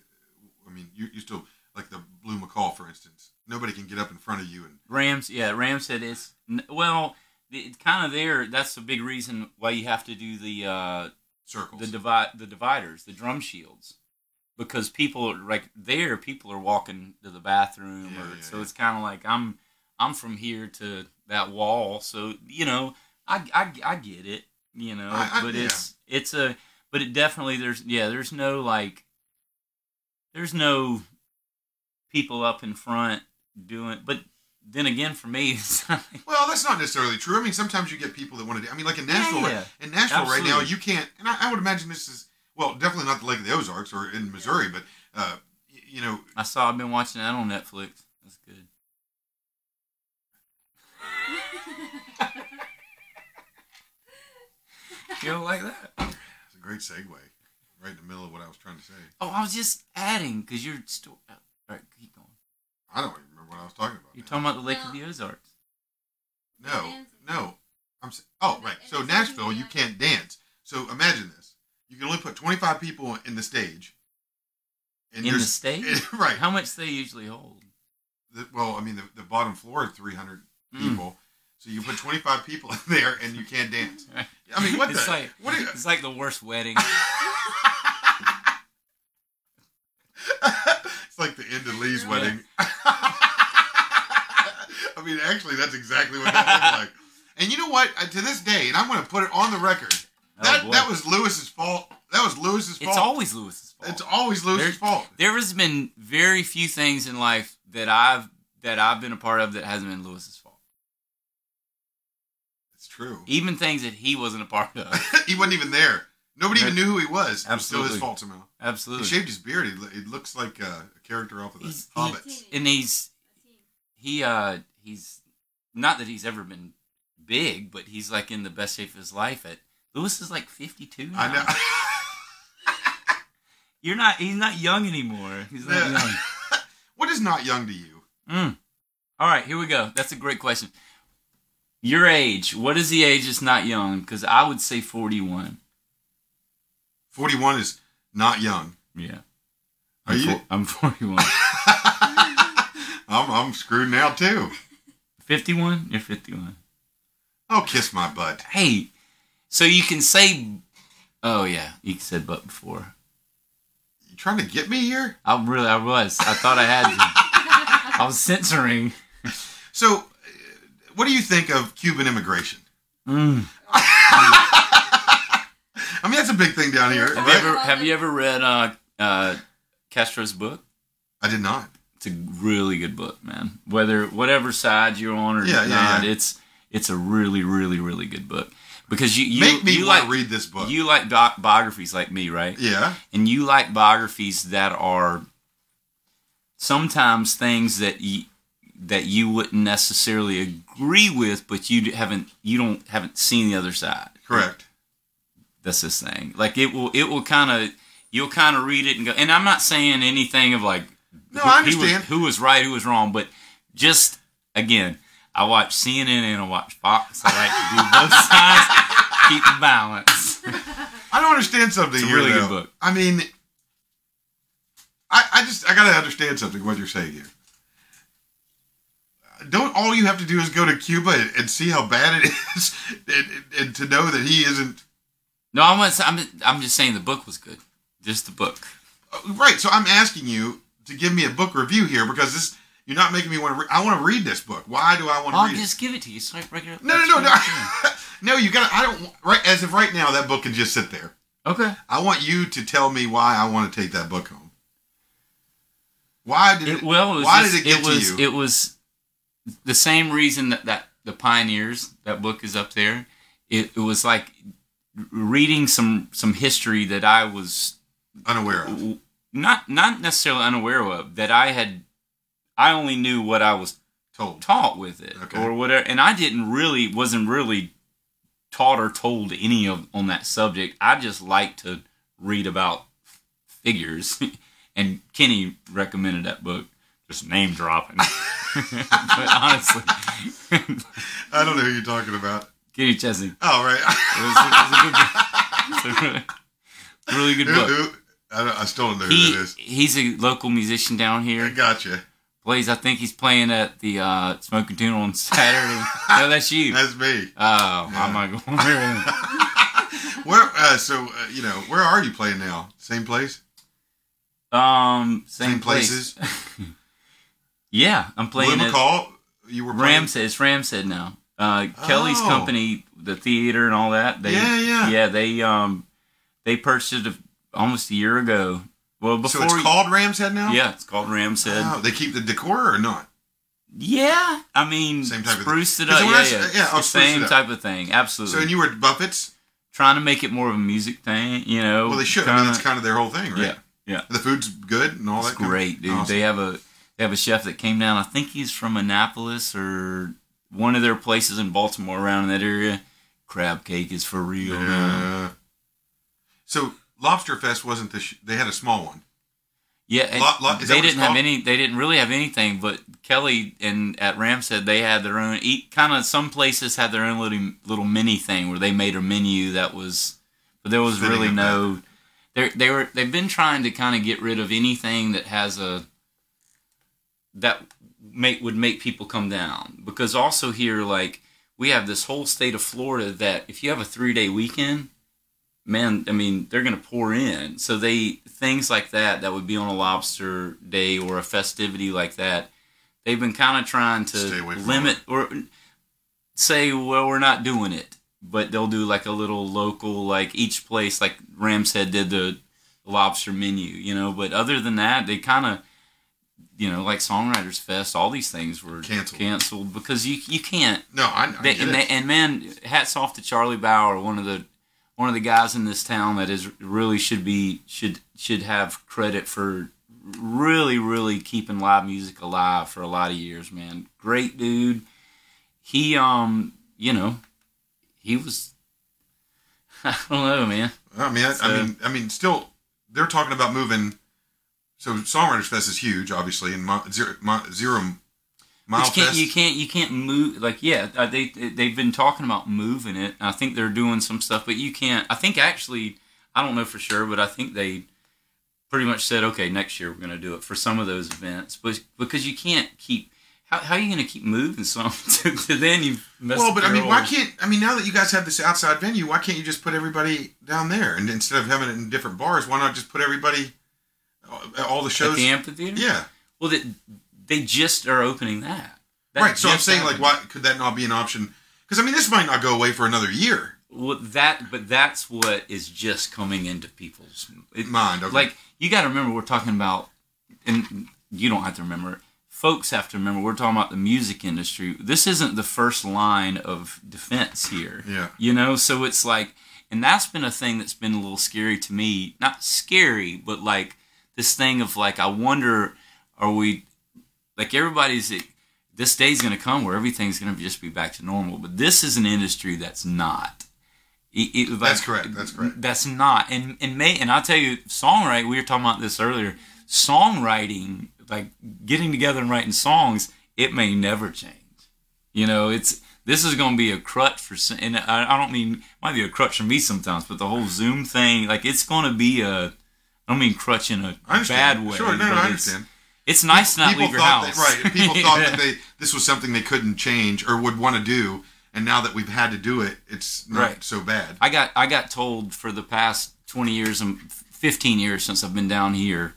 I mean, you, you still like the Blue Macaw, for instance. Nobody can get up in front of you and Rams, yeah, Rams said it's well, it's kind of there. That's the big reason why you have to do the uh, circles. the divide the dividers, the drum shields, because people are like there. People are walking to the bathroom, Yeah, or yeah, so it's kind of like I'm I'm from here to that wall. So you know, I I, I get it, you know, I- I- but yeah. it's it's a but it definitely there's yeah there's no like there's no people up in front doing but then again for me it's like, Well, that's not necessarily true. I mean, sometimes you get people that want to do. I mean, like in Nashville, Yeah, right, in Nashville right now, you can't. And I, I would imagine this is well, definitely not the Lake of the Ozarks or in Missouri, but uh, y- you know, I saw I've been watching that on Netflix. That's good. You don't like that? it's a great segue, right in the middle of what I was trying to say. Oh, I was just adding because you're still. All right, keep going. I don't even remember what I was talking about. You're now. talking about the Lake of the Ozarks. No, no. I'm sa- oh right. So Nashville, you can't dance. So imagine this: you can only put 25 people in the stage. And In the there's- stage? right? How much they usually hold? The, well, I mean, the, the bottom floor is 300 Mm. So you put 25 people in there, and you can't dance. I mean, what it's the? like what you, it's like the worst wedding. it's like the end of Lee's wedding. I mean, actually, that's exactly what that looked like. And you know what? To this day, and I'm going to put it on the record. Oh, That boy. that was Lewis's fault. That was Lewis's fault. It's always Lewis's fault. It's always Lewis's There- fault. there has been very few things in life that I've that I've been a part of that hasn't been Lewis's fault. It's true. Even things that he wasn't a part of. he wasn't even there. Nobody even knew who he was. It was still his fault somehow. He Absolutely. shaved his beard. He, lo- he looks like uh, a character off of the He's- Hobbits. And he's he uh he's not that he's ever been big, but he's like in the best shape of his life. At Lewis is like fifty two. I know. You're not. He's not young anymore. He's not Yeah. young. What is not young to you? Mm. All right, here we go. That's a great question. Your age. What is the age that's not young? Because I would say 41. 41 is not young. Yeah. Are I'm, you? fo- I'm 41. I'm, I'm screwed now too. 51? You're 51. Oh, kiss my butt. Hey, so you can say. Oh, yeah. You said butt before. You trying to get me here? I really, I was. I thought I had to. I was censoring. So, what do you think of Cuban immigration? Mm. I mean, that's a big thing down here. Have right? you ever have you ever read uh, uh, Castro's book? I did not. It's a really good book, man. Whether whatever side you're on or Yeah, yeah, not, yeah. it's it's a really, really, really good book because you you, Make me you want like to read this book. you like doc- biographies like me, right? yeah. And you like biographies that are sometimes things that you that you wouldn't necessarily agree with, but you haven't you don't haven't seen the other side. Correct. That's this thing. Like it will it will kind of you'll kind of read it and go. And I'm not saying anything of like No, who, I he was- understand. who was right, who was wrong, but just again, I watch CNN and I watch Fox. I like to do both sides, keep the balance. I don't understand something It's a here. really good though. book. I mean, I, I just I gotta understand something. What you're saying here. Don't all you have to do is go to Cuba and, and see how bad it is, and, and to know that he isn't No, I'm not, I'm I'm just saying the book was good, just the book. Uh, right. So I'm asking you to give me a book review here because this you're not making me want to. Re- I want to read this book. Why do I want to I'll read just give it to you. So I break it up. No, no, no, no. no, you got. to I don't. Right as of right now, that book can just sit there. Okay. I want you to tell me why I want to take that book home. Why did it? It, well, it was why just- did it get was, to you? It was the same reason that, that the pioneers that book is up there. It, it was like reading some some history that I was unaware of. not not necessarily unaware of that I had. I only knew what I was Told. taught with it Okay. or whatever, and I didn't really wasn't really taught or told any of on that subject. I just like to read about figures, and Kenny recommended that book. Just name dropping, but honestly, I don't know who you're talking about. Kenny Chesney. Oh, right. It was, it was a good. It's a really good book. who- I, don't, I still don't know who He that is. he's a local musician down here. I gotcha. Plays. I think he's playing at the uh, Smokin' Tuna on Saturday. no, that's you. That's me. Oh, I'm not going there. Where? Uh, so uh, you know, where are you playing now? Same place? Um, same, Same place. places? Yeah, I'm playing at Macaw. You were playing? Ramshead. It's Ramshead now. Uh, Kelly's Oh. company, the theater and all that. They, Yeah, yeah. yeah. They um, they purchased it almost a year ago. Well, So before it's called Ram's Head now. yeah, it's called Ramshead. Oh, they keep the decor or not? Yeah, I mean, Same type of spruced it thing. up. It Yeah, yeah, yeah, It's I'll the spruce it same up. type of thing. Absolutely. So and you were at Buffett's. trying to make it more of a music thing, you know. Well, they should. I mean, that's kind of their whole thing, right? yeah, yeah. The food's good and all It's that. of- great, dude. Awesome. They have a they have a chef that came down. I think he's from Annapolis or one of their places in Baltimore around in that area. Crab cake is for real. man. Uh, so Lobster Fest wasn't the. Sh- they had a small one. Yeah, and Lot- lot- is that they didn't have any. They didn't really have anything. But Kelly and at Ramshead they had their own. Eat kind of some places had their own little little mini thing where they made a menu that was. But there was Fitting really no. They they were they've been trying to kind of get rid of anything that has a. That make would make people come down because also here like we have this whole state of Florida that if you have a three day weekend man, I mean, they're going to pour in. So they things like that that would be on a lobster day or a festivity like that. They've been kind of trying to limit or say, well, we're not doing it, but they'll do like a little local, like each place, like Ramshead did the lobster menu, you know. But other than that, they kind of, you know, like Songwriters Fest, all these things were Canceled. canceled because you you can't No, I, I they, and, they, and man, hats off to Charlie Bauer, one of the one of the guys in this town that is really should be should should have credit for really really keeping live music alive for a lot of years. Man, great dude. He um you know he was I don't know man. I mean, I, I mean, I mean, still, they're talking about moving. So Songwriters Fest is huge, obviously, and Mo- Zero, Mo- Zero Mile can't, Fest. you can't, you can't move. Like, yeah, uh, they they've been talking about moving it. I think they're doing some stuff, but you can't. I think actually, I don't know for sure, but I think they pretty much said, okay, next year we're going to do it for some of those events, but because you can't keep. How, how are you going to keep moving something to, then you mess well, but I mean, why can't I mean now that you guys have this outside venue, why can't you just put everybody down there and instead of having it in different bars, why not just put everybody all the shows at the amphitheater? yeah, Well, they, they just are opening that. That right. So I'm saying, like, why could that not be an option? Because I mean, this might not go away for another year. Well, that, but that's what is just coming into people's it, Mind, okay. Like you got to remember, we're talking about, and you don't have to remember. Folks have to remember, we're talking about the music industry. This isn't the first line of defense here. Yeah. You know, so it's like, and that's been a thing that's been a little scary to me. Not scary, but like this thing of like, I wonder, are we, like everybody's, this day's going to come where everything's going to just be back to normal. But this is an industry that's not. It- it- like- That's correct, that's correct. That's not. And and may and I'll tell you, songwriting. We were talking about this earlier. Songwriting, like getting together and writing songs, it may never change. You know, it's this is going to be a crutch for. And I, I don't mean it might be a crutch for me sometimes, but the whole Zoom thing, like it's going to be a. I don't mean crutch in a bad way. Sure, no, no, I it's- understand. It's nice to not people leave your house. that right. People thought Yeah. that they this was something they couldn't change or would want to do, and now that we've had to do it, it's not Right. so bad. I got I got told for the past twenty years and fifteen years since I've been down here.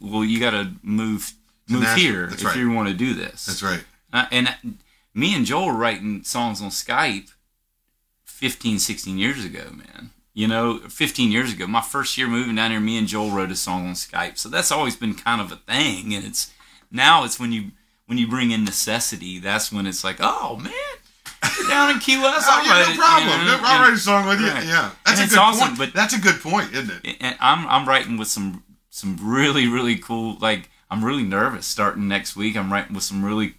Well, you got to move move Nashville. here That's if right. you want to do this. That's right. Uh, and me and Joel were writing songs on Skype 15, 16 years ago, man. You know, 15 years ago, my first year moving down here, me and Joel wrote a song on Skype. So that's always been kind of a thing. And it's now it's when you when you bring in necessity, that's when it's like, oh man, you're down in Key West. Oh, yeah, no it," problem. you know? No, I'll write a song with you. Right. Yeah, that's And a good awesome, point. but- that's a good point, isn't it? and I'm I'm writing with some some really really cool like I'm really nervous starting next week. I'm writing with some really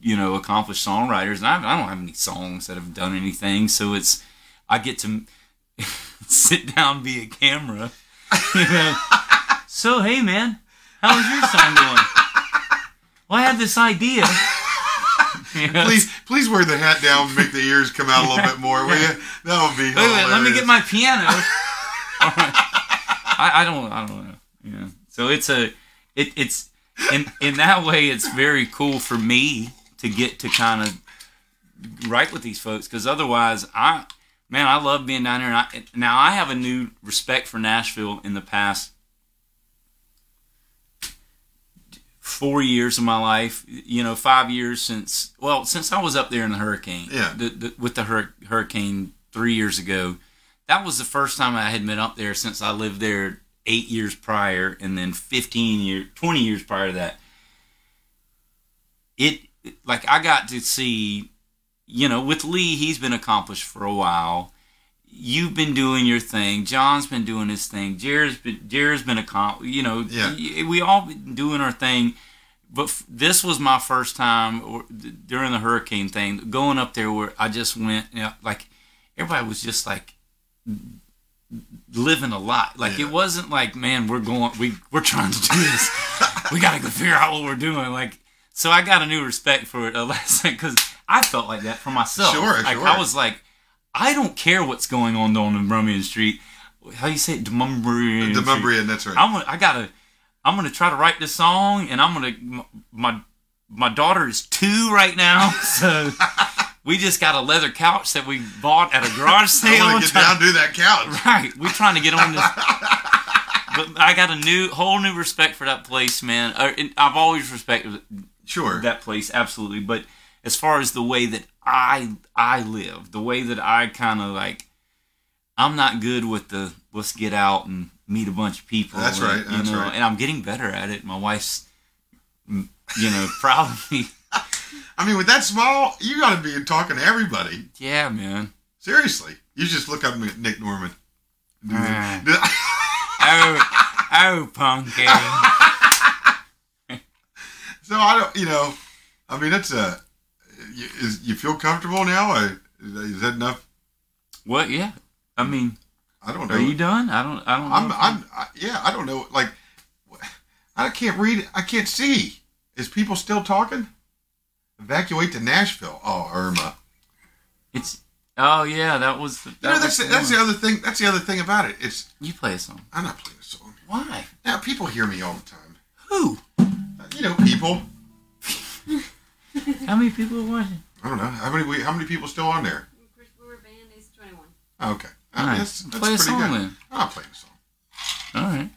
you know accomplished songwriters, and I, I don't have any songs that have done anything, so it's I get to sit down via camera. You know, so hey man, how's your song going? Well, I had this idea. You know, Please, please wear the hat down, make the ears come out a little bit more, will you? That would be. Wait, wait, let me get my piano. I, I don't, I don't know. Yeah. So it's a, it, it's in in that way, it's very cool for me to get to kind of write with these folks because otherwise, I, man, I love being down here. And I, now I have a new respect for Nashville in the past four years of my life. You know, five years since well, since I was up there in the hurricane. Yeah. The, the, with the hur- hurricane three years ago, that was the first time I had been up there since I lived there eight years prior, and then fifteen years, twenty years prior to that. It like I got to see, you know, with Lee, he's been accomplished for a while. You've been doing your thing. John's been doing his thing. Jared's been Jared's been accomplished. You know, Yeah. we all been doing our thing. But f- this was my first time or, d- during the hurricane thing going up there where I just went, you know, like everybody was just like living a lot. Like Yeah. it wasn't like, man, we're going, we we're trying to do this. we got to go figure out what we're doing. Like, so I got a new respect for it uh, last night because I felt like that for myself. Sure, like sure. I was like, I don't care what's going on down in Brumian Street. How you say it? Demumbrian. The Street. Mumbrian, that's right. I'm gonna, I gotta, I'm gonna try to write this song, and I'm gonna, my, my daughter is two right now, so we just got a leather couch that we bought at a garage I sale. want to get down to that couch. Right, we're trying to get on this. But I got a new, whole new respect for that place, man. Uh, I've always respected Sure. that place absolutely but as far as the way that i i live the way that i kind of like i'm not good with the let's get out and meet a bunch of people That's and, right, that's you know right. and i'm getting better at it my wife's you know probably. I mean, with that small, you got to be talking to everybody. yeah man Seriously, you just look up at Nick Norman. Ah. oh oh punky so I don't, you know, I mean, it's a. You, is, you feel comfortable now? Uh, Is that enough? what yeah i mean I don't know. Are you done? I don't. I don't. Know I'm, I'm, I, yeah, I don't know. Like, I can't read. I can't see. Is people still talking? Evacuate to Nashville. Oh, Irma. It's. Oh yeah, that was. That You know, that's the, that's the other thing. That's the other thing about it. It's You play a song. I'm not playing a song. Why? Now people hear me all the time. Who? You know, people. How many people are watching? I don't know how many. we- How many people still on there? Chris Brewer Band is 21. Oh, okay. I All mean, right. that's, that's Play a pretty song good. then. I'm not playing a song. All right.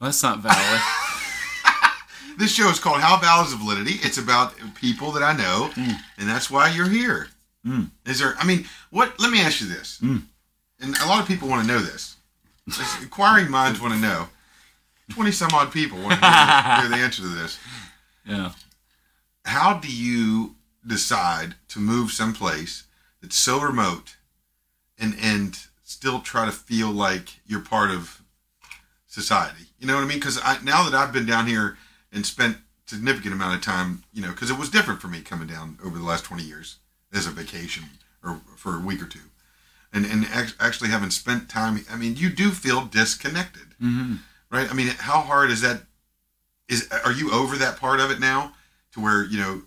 Well, that's not valid. This show is called How Valid is Validity. It's about people that I know, Mm. and that's why you're here. Mm. Is there? I mean, what? Let me ask you this, Mm. and a lot of people want to know this. This- Inquiring minds want to know. Twenty some odd people want to hear, hear the answer to this. yeah. How do you decide to move someplace that's so remote, and and still try to feel like you're part of society? You know what I mean? Because I, now that I've been down here and spent significant amount of time, you know, because it was different for me coming down over the last 20 years as a vacation or for a week or two. And, and act- actually having spent time, I mean, you do feel disconnected, Mm-hmm. right? I mean, how hard is that? Is Are you over that part of it now to where, you know,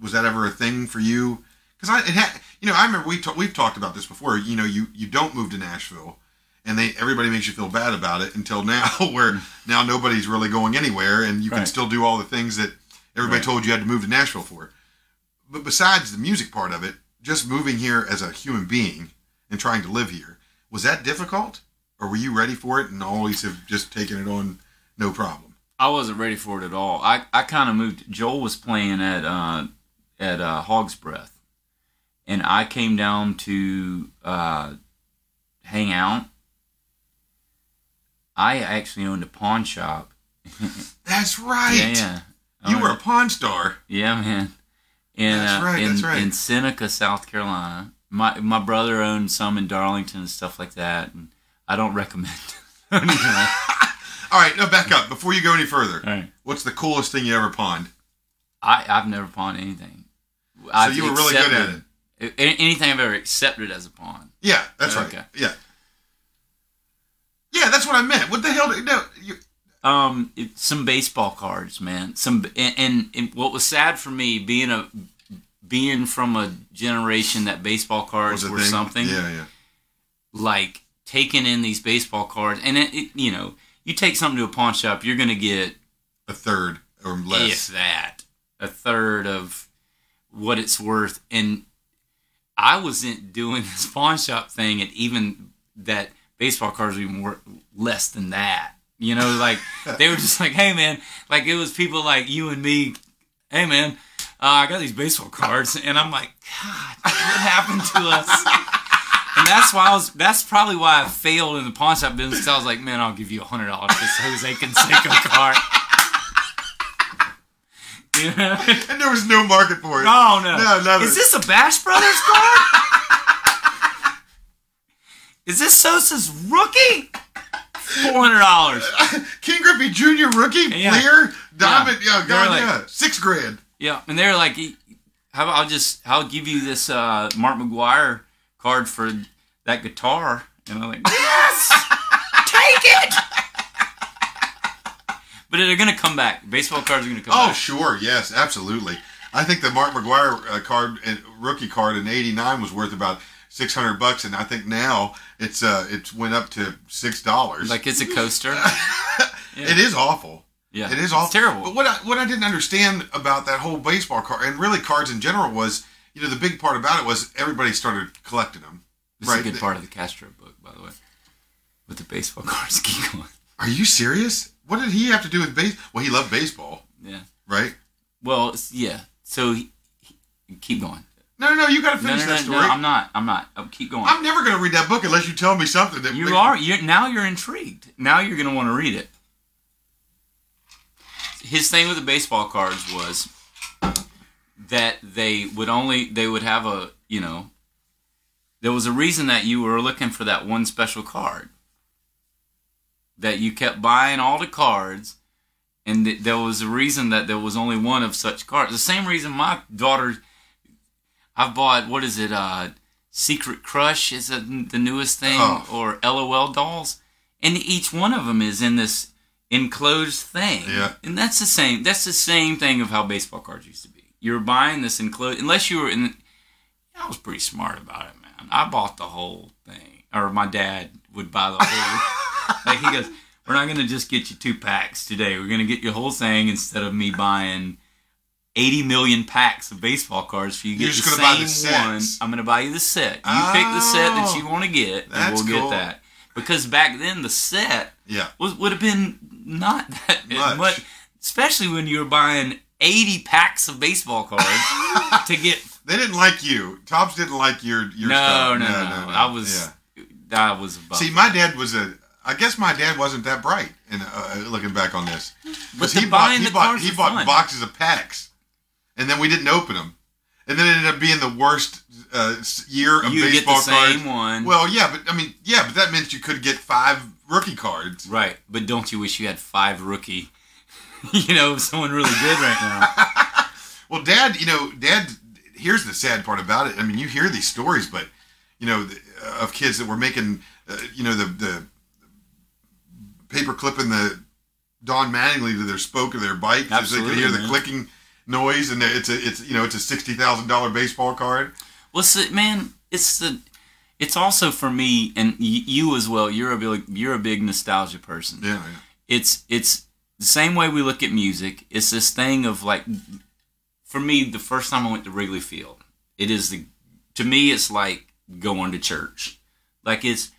was that ever a thing for you? Because I, ha- you know, I remember we ta- we've talked about this before. You know, you, you don't move to Nashville and they everybody makes you feel bad about it until now where now nobody's really going anywhere and you can still do all the things that everybody Right. told you had to move to Nashville for. But besides the music part of it, just moving here as a human being and trying to live here, was that difficult? Or were you ready for it and always have just taken it on no problem? I wasn't ready for it at all. I, I kind of moved. Joel was playing at uh, at uh, Hog's Breath, and I came down to uh, hang out. I actually owned a pawn shop. That's right. Yeah, yeah. You were a pawn star. Yeah, man. In, That's uh, right, in, that's right. in Seneca, South Carolina. My my brother owned some in Darlington and stuff like that. And I don't recommend. All right, no, back up. Before you go any further, All right. what's the coolest thing you ever pawned? I, I've never pawned anything. So you were really good at it. it. Anything I've ever accepted as a pawn. Yeah, that's right. Yeah. Yeah, that's what I meant. What the hell? did- No, you, Um, it, some baseball cards, man. Some and, and, and what was sad for me being a being from a generation that baseball cards were thing? something Yeah, yeah. like taking in these baseball cards, and it, it you know you take something to a pawn shop, you're gonna get A third or less. if that a third of what it's worth, and I wasn't doing this pawn shop thing, and even that baseball cards were even worth less than that. You know, like they were just like, "Hey, man!" Like it was people like you and me. Hey, man, uh, I got these baseball cards, and I'm like, God, what happened to us? And that's why I was. That's probably why I failed in the pawn shop business. I was like, man, I'll give you a hundred dollars for this Jose Canseco card. You know? And there was no market for it. Oh no! No, never. Is this a Bash Brothers card? Is this Sosa's rookie? Four hundred dollars. Ken Griffey Jr. rookie, Yeah. Fleer, Diamond, yeah, were God, like- yeah, six grand. Yeah, and they're like, "How about I'll just I'll give you this uh, Mark McGwire card for that guitar?" And I'm like, "Yes, take it." But they're gonna come back. Baseball cards are gonna come back Oh, back. sure, yes, absolutely. I think the Mark McGwire uh, card, and rookie card in '89 was worth about six hundred bucks, and I think now it's uh it's went up to six dollars. Like it's a coaster. it is awful. Yeah, It is It's awful. terrible. But what I, what I didn't understand about that whole baseball card and really cards in general was, you know, the big part about it was everybody started collecting them. This is a good part of the Castro book, by the way. With the baseball cards, keep going. Are you serious? What did he have to do with base? Well, he loved baseball, Yeah. right? Well, yeah. So he, he- keep going. No, no, no. You got to finish no, no, that no, story. I'm not. I'm not. Oh, keep going. I'm never going to read that book unless you tell me something that you makes- are. You're now. You're intrigued. Now you're going to want to read it. His thing with the baseball cards was that they would only they would have a you know there was a reason that you were looking for that one special card that you kept buying all the cards and th- there was a reason that there was only one of such cards the same reason my daughter i've bought what is it uh Secret Crush is a, the newest thing, Oh. or LOL dolls, and each one of them is in this enclosed thing. Yeah. and that's the same. That's the same thing of how baseball cards used to be. You were buying this enclosed, unless you were in. I was pretty smart about it, man. I bought the whole thing, or my dad would buy the whole. like he goes, "We're not going to just get you two packs today. We're going to get you a whole thing instead of me buying." 80 million packs of baseball cards for you. to You're just the gonna buy same the one. I'm going to buy you the set. You pick the set that you Oh, want to get, and we'll cool. get that. Because back then the set Yeah. was would have been not that Much. much, especially when you were buying 80 packs of baseball cards to get. They didn't like you. Topps didn't like your your No, stuff. no, no, no. I was, I was. See, my dad was a. I guess my dad wasn't that bright. In uh, looking back on this, But 'Cause the he bought he bought cards he bought fun. boxes of packs, and then we didn't open them, and then it ended up being the worst uh, year of you get baseball the same cards. one, Well, yeah, but I mean, yeah, but that meant you could get five rookie cards. right? But don't you wish you had five rookie? you know, someone really good right now. Well, Dad, you know, Dad. Here's the sad part about it. I mean, you hear these stories, but you know, the, uh, of kids that were making, uh, you know, the the paper clipping the Don Mattingly to their spoke of their bike, so they could hear the clicking noise, and it's a it's you know it's a sixty thousand dollar baseball card. Well, see, man, it's the. It's also for me and y- you as well. You're a big, you're a big nostalgia person. Yeah, yeah. it's it's the same way we look at music. It's this thing of like, for me, the first time I went to Wrigley Field, it is the, to me, it's like going to church. Like it's,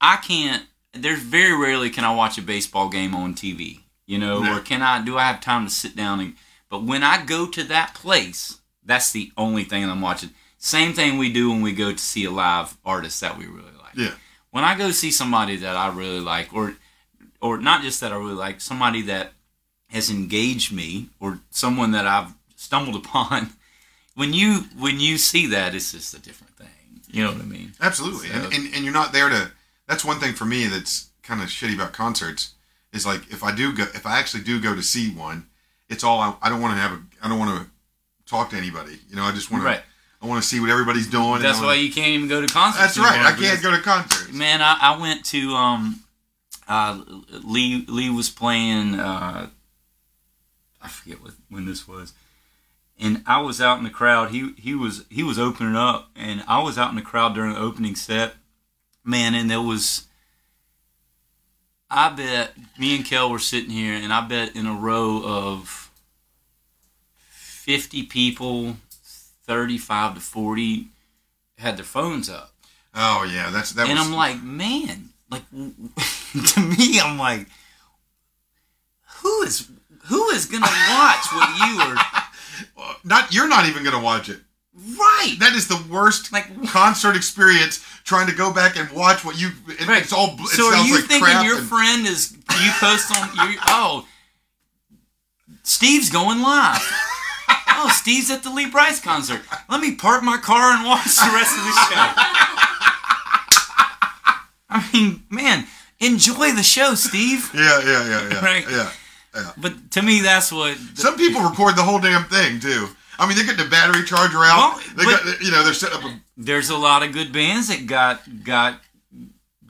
I can't. There's very rarely can I watch a baseball game on TV, you know, No. or can I? Do I have time to sit down and? But when I go to that place, that's the only thing I'm watching. Same thing we do when we go to see a live artist that we really like Yeah. when I go see somebody that I really like, or or not just that I really like, somebody that has engaged me, or someone that I've stumbled upon, when you when you see that, it's just a different thing. You know what I mean? Absolutely, So- and, and and you're not there to. That's one thing for me that's kind of shitty about concerts is like if I do go, if I actually do go to see one, it's all I, I don't want to have a. I don't want to talk to anybody. You know, I just want Right. to. I want to see what everybody's doing. That's I why wanna- you can't even go to concerts. That's right. I can't go to concerts. Man, I, I went to um, uh, Lee Lee was playing. Uh, I forget what when this was, and I was out in the crowd. He he was he was opening up, and I was out in the crowd during the opening set. Man, and there was. I bet me and Kel were sitting here, and I bet in a row of fifty people, thirty-five to forty, had their phones up Oh yeah, that's that. and was, I'm like, man, like to me, I'm like, who is who is gonna watch what you are not. You're not even going to watch it. right? That is the worst Like- concert experience. Trying to go back and watch what you. It, Right. It's all. It so are you like thinking your and- friend is you post on you? Oh, Steve's going live. Oh, Steve's at the Lee Brice concert. Let me park my car and watch the rest of the show. I mean, man, enjoy the show, Steve. Yeah, yeah, yeah, yeah, Right. yeah. yeah. But to me, that's what Some people record the whole damn thing too. I mean, they get the battery charger out. Well, they got, you know, they're setting up a. there's a lot of good bands that got got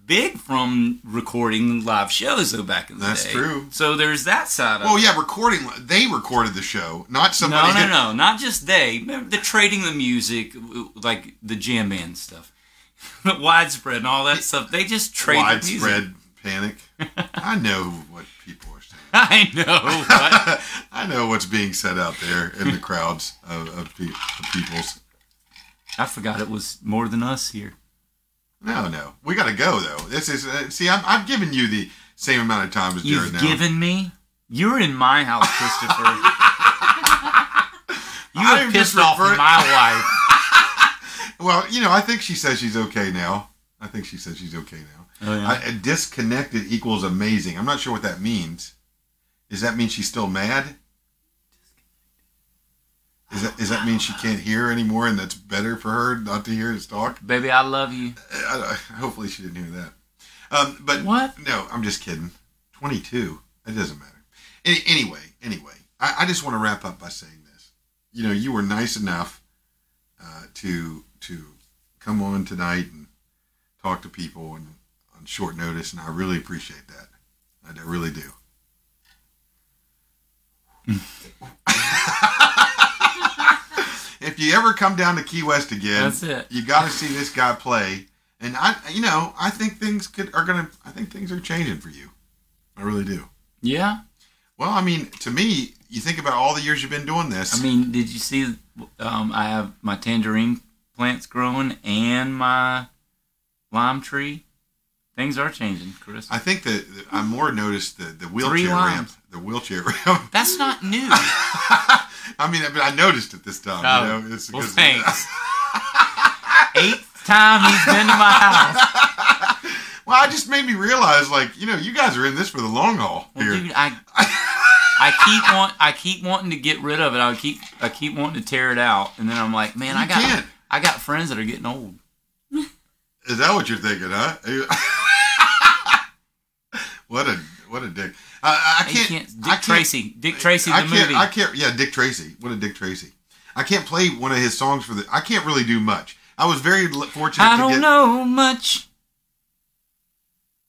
big from recording live shows though back in the That's day. true. So there's that side of Well, it. yeah, recording. They recorded the show, not somebody. No, no, no, not just they. The trading the music, like the jam band stuff, widespread and all that stuff. They just trade the music. Panic. I know what people are saying. I know. I know what's being said out there in the crowds of, of, pe- of people's. I forgot it was more than us here. No, no, we got to go though. This is uh, see, I'm, I'm giving you the same amount of time as Jared You've now. given me. You're in my house, Christopher. you have pissed off refer- my wife. well, you know, I think she says she's okay now. I think she says she's okay now. Oh, yeah. I, disconnected equals amazing. I'm not sure what that means. Does that mean she's still mad? Is that does that mean she can't hear anymore, and that's better for her not to hear us talk? Baby, I love you. I, I- hopefully, she didn't hear that. Um, but What? No, I'm just kidding. 22. It doesn't matter. Any, anyway, anyway, I, I just want to wrap up by saying this. You know, you were nice enough uh, to to come on tonight and talk to people and on short notice, and I really appreciate that. I really do. if you ever come down to Key West again, That's it. you got to see this guy play. And I, you know, I think things could are gonna. I think things are changing for you. I really do. Yeah. Well, I mean, to me, you think about all the years you've been doing this. I mean, did you see? Um, I have my tangerine plants growing and my lime tree. Things are changing, Chris. I think that I more noticed the, the wheelchair ramp. The wheelchair ramp. That's not new. I mean, I, mean, I noticed it this time. Oh, you know, it's well, thanks. Eighth time he's been to my house. well, it just made me realize, like, you know, you guys are in this for the long haul Well, here. dude, I I keep want I keep wanting to get rid of it. I keep I keep wanting to tear it out, and then I'm like, man, You I got can't. I got friends that are getting old. Is that what you're thinking, huh? What a what a dick. I, I can't. can't- I Dick can't- Tracy, Dick Tracy, the I can't, movie. I can't. Yeah, Dick Tracy. What a Dick Tracy. I can't play one of his songs for the. I can't really do much. I was very fortunate I don't get. know much.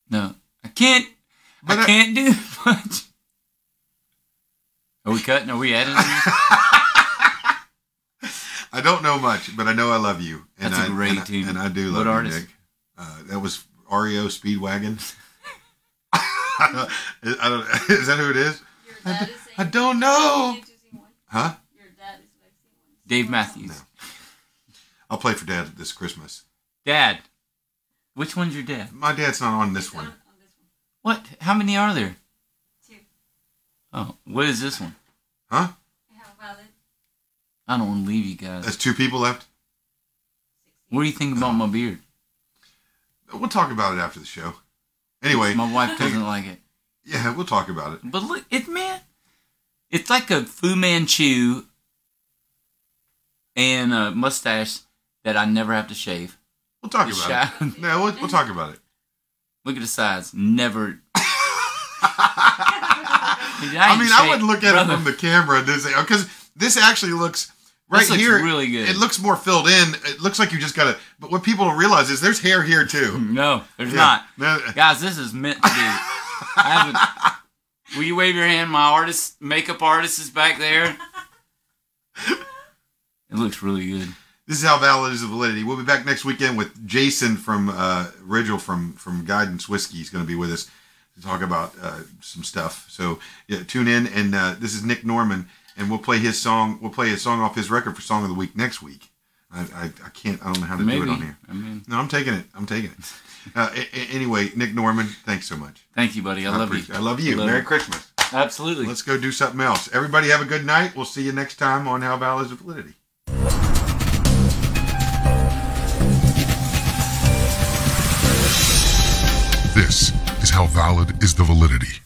No, I can't. But I I- can't do much. Are we cutting? Are we editing? I don't know much, but I know I love you. And That's a I, great and I. And I do What love you, artist? Nick. Uh, that was REO Speedwagon. I don't. Is that who it is? Your dad is I don't know. Can't you sing one? Huh? Your dad is like one. Dave Matthews. I'll play for Dad this Christmas. Dad. Which one's your dad? My dad's not on this one. On, on this one. What? How many are there? Two. Oh, what is this one? Huh? I have valid. I don't want to leave you guys. There's two people left. What do you think about uh-huh. my beard? We'll talk about it after the show. Anyway, My wife doesn't like it. yeah, we'll talk about it. But look, it man, it's like a Fu Manchu and a mustache that I never have to shave. We'll talk about shy. it. No, we'll, we'll talk about it. Look at the size. Never. I mean, I would look at it from the camera and say, oh, because this actually looks right here. really good. It looks more filled in. It looks like you just got to. But what people don't realize is there's hair here too. No, there's Yeah. not. No, Guys, this is meant to be. I haven't. Will you wave your hand? My artist, makeup artist, is back there. It looks really good. This is how valid is the validity. We'll be back next weekend with Jason from uh, Rigel from from Guidance Whiskey. He's going to be with us to talk about uh, some stuff. So yeah, tune in. And uh, this is Nick Norman, and we'll play his song. We'll play a song off his record for Song of the Week next week. I, I, I can't. I don't know how to do it on here. I mean, No, I'm taking it. I'm taking it. Uh, a- a- anyway, Nick Norman, thanks so much. thank you, buddy. I, love you. I love you. Love Merry you. Christmas. Absolutely. Let's go do something else. Everybody have a good night. We'll see you next time on How Valid is Validity. This is how valid is the validity.